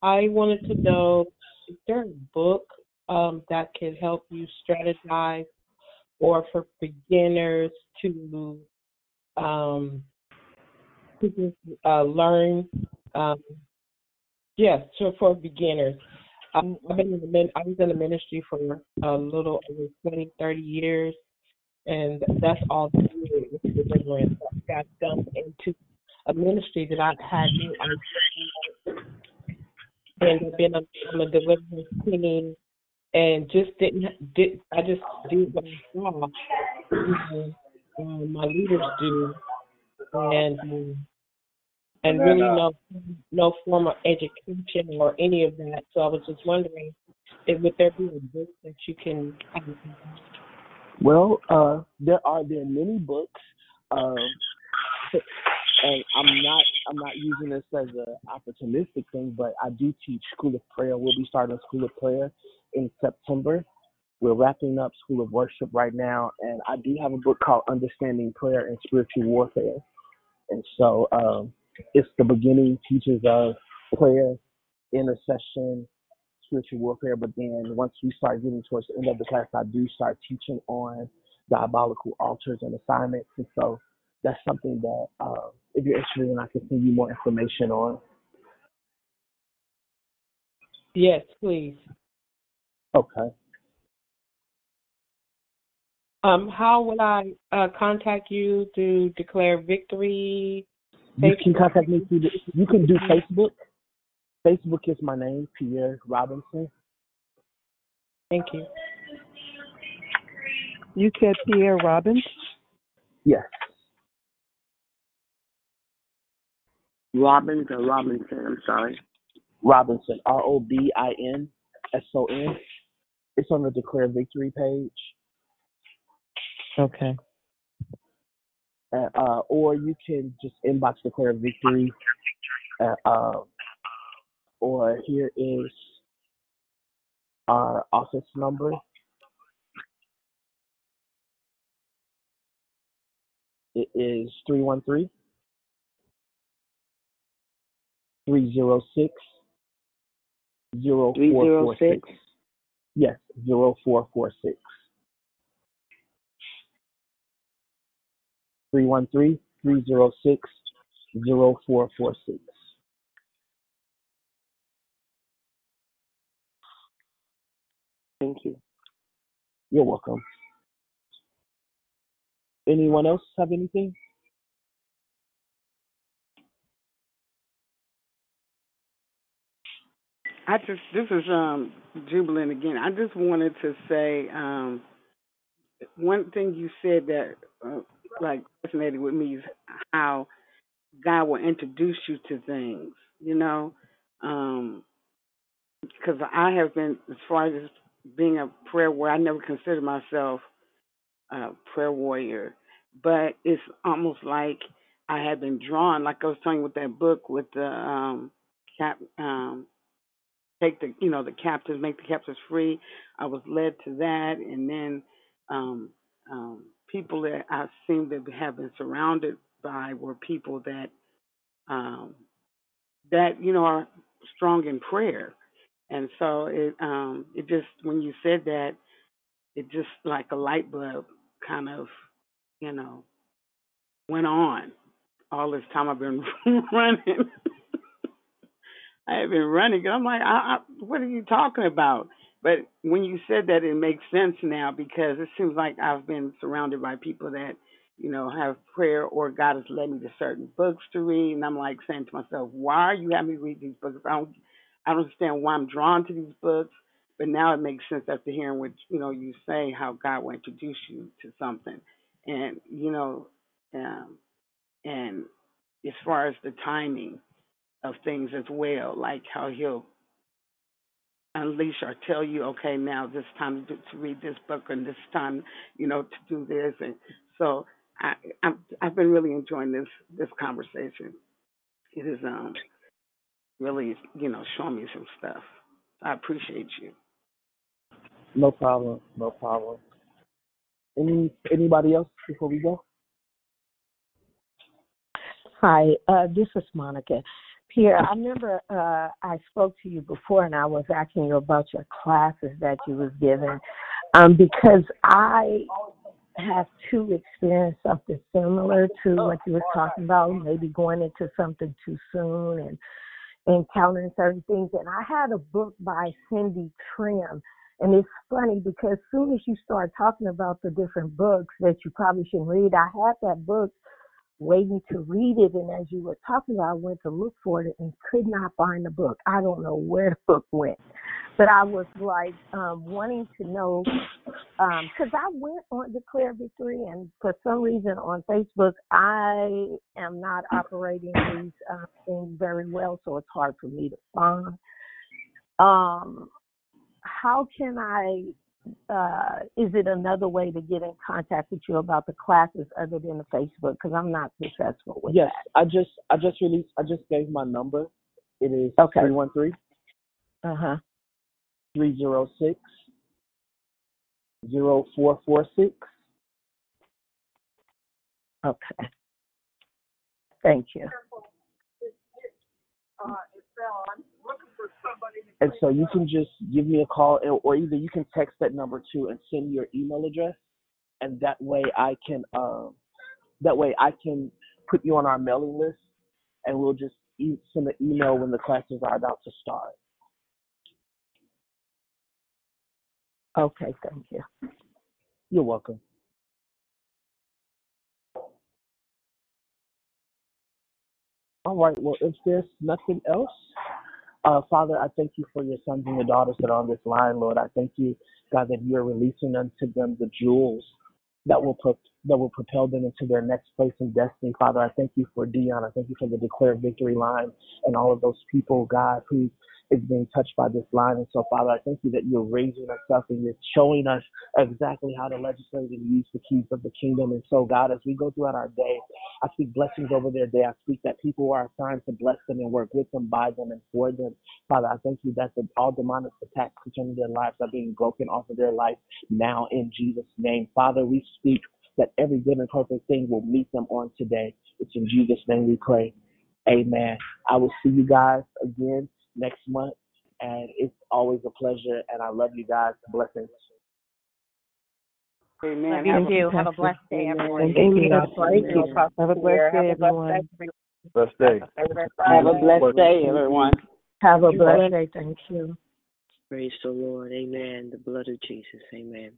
I wanted to know is there a book um, that can help you strategize or for beginners to um, uh, learn? Um, yes, so for beginners. Um, I've been in the I was in the ministry for a little over 20, 30 years and that's all the years with deliverance. I got dumped into a ministry that I had no. And I've been a, I'm a deliverance team, and just didn't did I just did what I saw you know, um, my leaders do, and um, and really no no formal education or any of that. So I was just wondering, if, would there be a book that you can um, Well, uh, there are there are many books, um, and I'm not I'm not using this as an opportunistic thing, but I do teach School of Prayer. We'll be starting School of Prayer in September. We're wrapping up School of Worship right now, and I do have a book called Understanding Prayer and Spiritual Warfare. And so um, it's the beginning teachers of prayer, intercession, spiritual warfare. But then once we start getting towards the end of the class, I do start teaching on diabolical altars and assignments. And so that's something that uh, if you're interested in, I can send you more information on. Yes, please. Okay. Um, how would I uh, contact you to declare victory? You can contact me through the, you can do Facebook. Facebook is my name, Pierre Robinson. Thank you. You said Pierre Robbins? Yes. Robbins or Robinson, I'm sorry. Robinson, R O B I N S O N. It's on the Declare Victory page. Okay. Uh, uh, or you can just inbox Declare Victory. Uh, uh, or here is our office number. It is 313 306 0446. Yes, 0446. 313 306 0446. Thank you. You're welcome. Anyone else have anything? I just this is um Jubilant again. I just wanted to say um one thing you said that uh, like resonated with me is how God will introduce you to things. You know, um, because I have been as far as being a prayer warrior. I never considered myself a prayer warrior, but it's almost like I had been drawn. Like I was telling you with that book with the um, cap. Um, take the you know the captives, make the captives free. I was led to that, and then um, um, people that I seem to have been surrounded by were people that um, that you know are strong in prayer, and so it um, it just when you said that, it just like a light bulb kind of you know went on. All this time I've been [laughs] running. I have been running. I'm like, I, I, what are you talking about? But when you said that, it makes sense now because it seems like I've been surrounded by people that, you know, have prayer or God has led me to certain books to read, and I'm like saying to myself, why are you having me read these books? I don't, I don't understand why I'm drawn to these books. But now it makes sense after hearing what you know you say how God will introduce you to something, and you know, um, and as far as the timing of things as well, like how he'll unleash or tell you, okay, now this time to, to read this book and this time, you know, to do this, and so I, I'm, I've been really enjoying this this conversation. It is um really, you know, showing me some stuff. I appreciate you. No problem. No problem. Any anybody else before we go? Hi, uh, this is Monica. Pierre, I remember uh, I spoke to you before and I was asking you about your classes that you was giving um, because I have too experienced something similar to what you were talking about, maybe going into something too soon and encountering certain things. And I had a book by Cindy Trimm. And it's funny because soon as you start talking about the different books that you probably shouldn't read, I had that book waiting to read it. And as you were talking about, I went to look for it and could not find the book. I don't know where the book went. But I was like um, wanting to know because I went on Declare Victory, and for some reason on Facebook, I am not operating these uh, things very well, so it's hard for me to find. Um, how can I uh, is it another way to get in contact with you about the classes other than the Facebook? Because I'm not successful with Yes, I just I just released I just gave my number. It is three one three. Uh huh. Three zero six zero four four six. Okay. Thank you. And so you can just give me a call, or- or either you can text that number too and send your email address, and that way I can um that way I can put you on our mailing list, and we'll just e- send an email when the classes are about to start. Okay. Thank you. You're welcome. All right. Well, if there's nothing else, uh, Father, I thank you for your sons and your daughters that are on this line, Lord. I thank you, God, that you are releasing unto them the jewels that will pro- that will propel them into their next place in destiny. Father, I thank you for Dion. I thank you for the Declare Victory line and all of those people, God, who is being touched by this line. And so, Father, I thank you that you're raising us up and you're showing us exactly how to legislate and use the keys of the kingdom. And so, God, as we go throughout our day, I speak blessings over their day. I speak that people are assigned to bless them and work with them, by them, and for them. Father, I thank you that the, all demonic attacks concerning their lives are being broken off of their life now in Jesus' name. Father, we speak that every good and perfect thing will meet them on today. It's in Jesus' name we pray. Amen. I will see you guys again next month, and it's always a pleasure, and I love you guys. Blessings. Amen. Love you Have a- too. Have a blessed day, everyone. Thank you. God bless Thank you, you. Have a blessed day, Have a blessed everyone. Blessed day. Have a blessed day, everyone. Have a blessed blessed. day. Thank you. Praise the Lord. Amen. The blood of Jesus. Amen.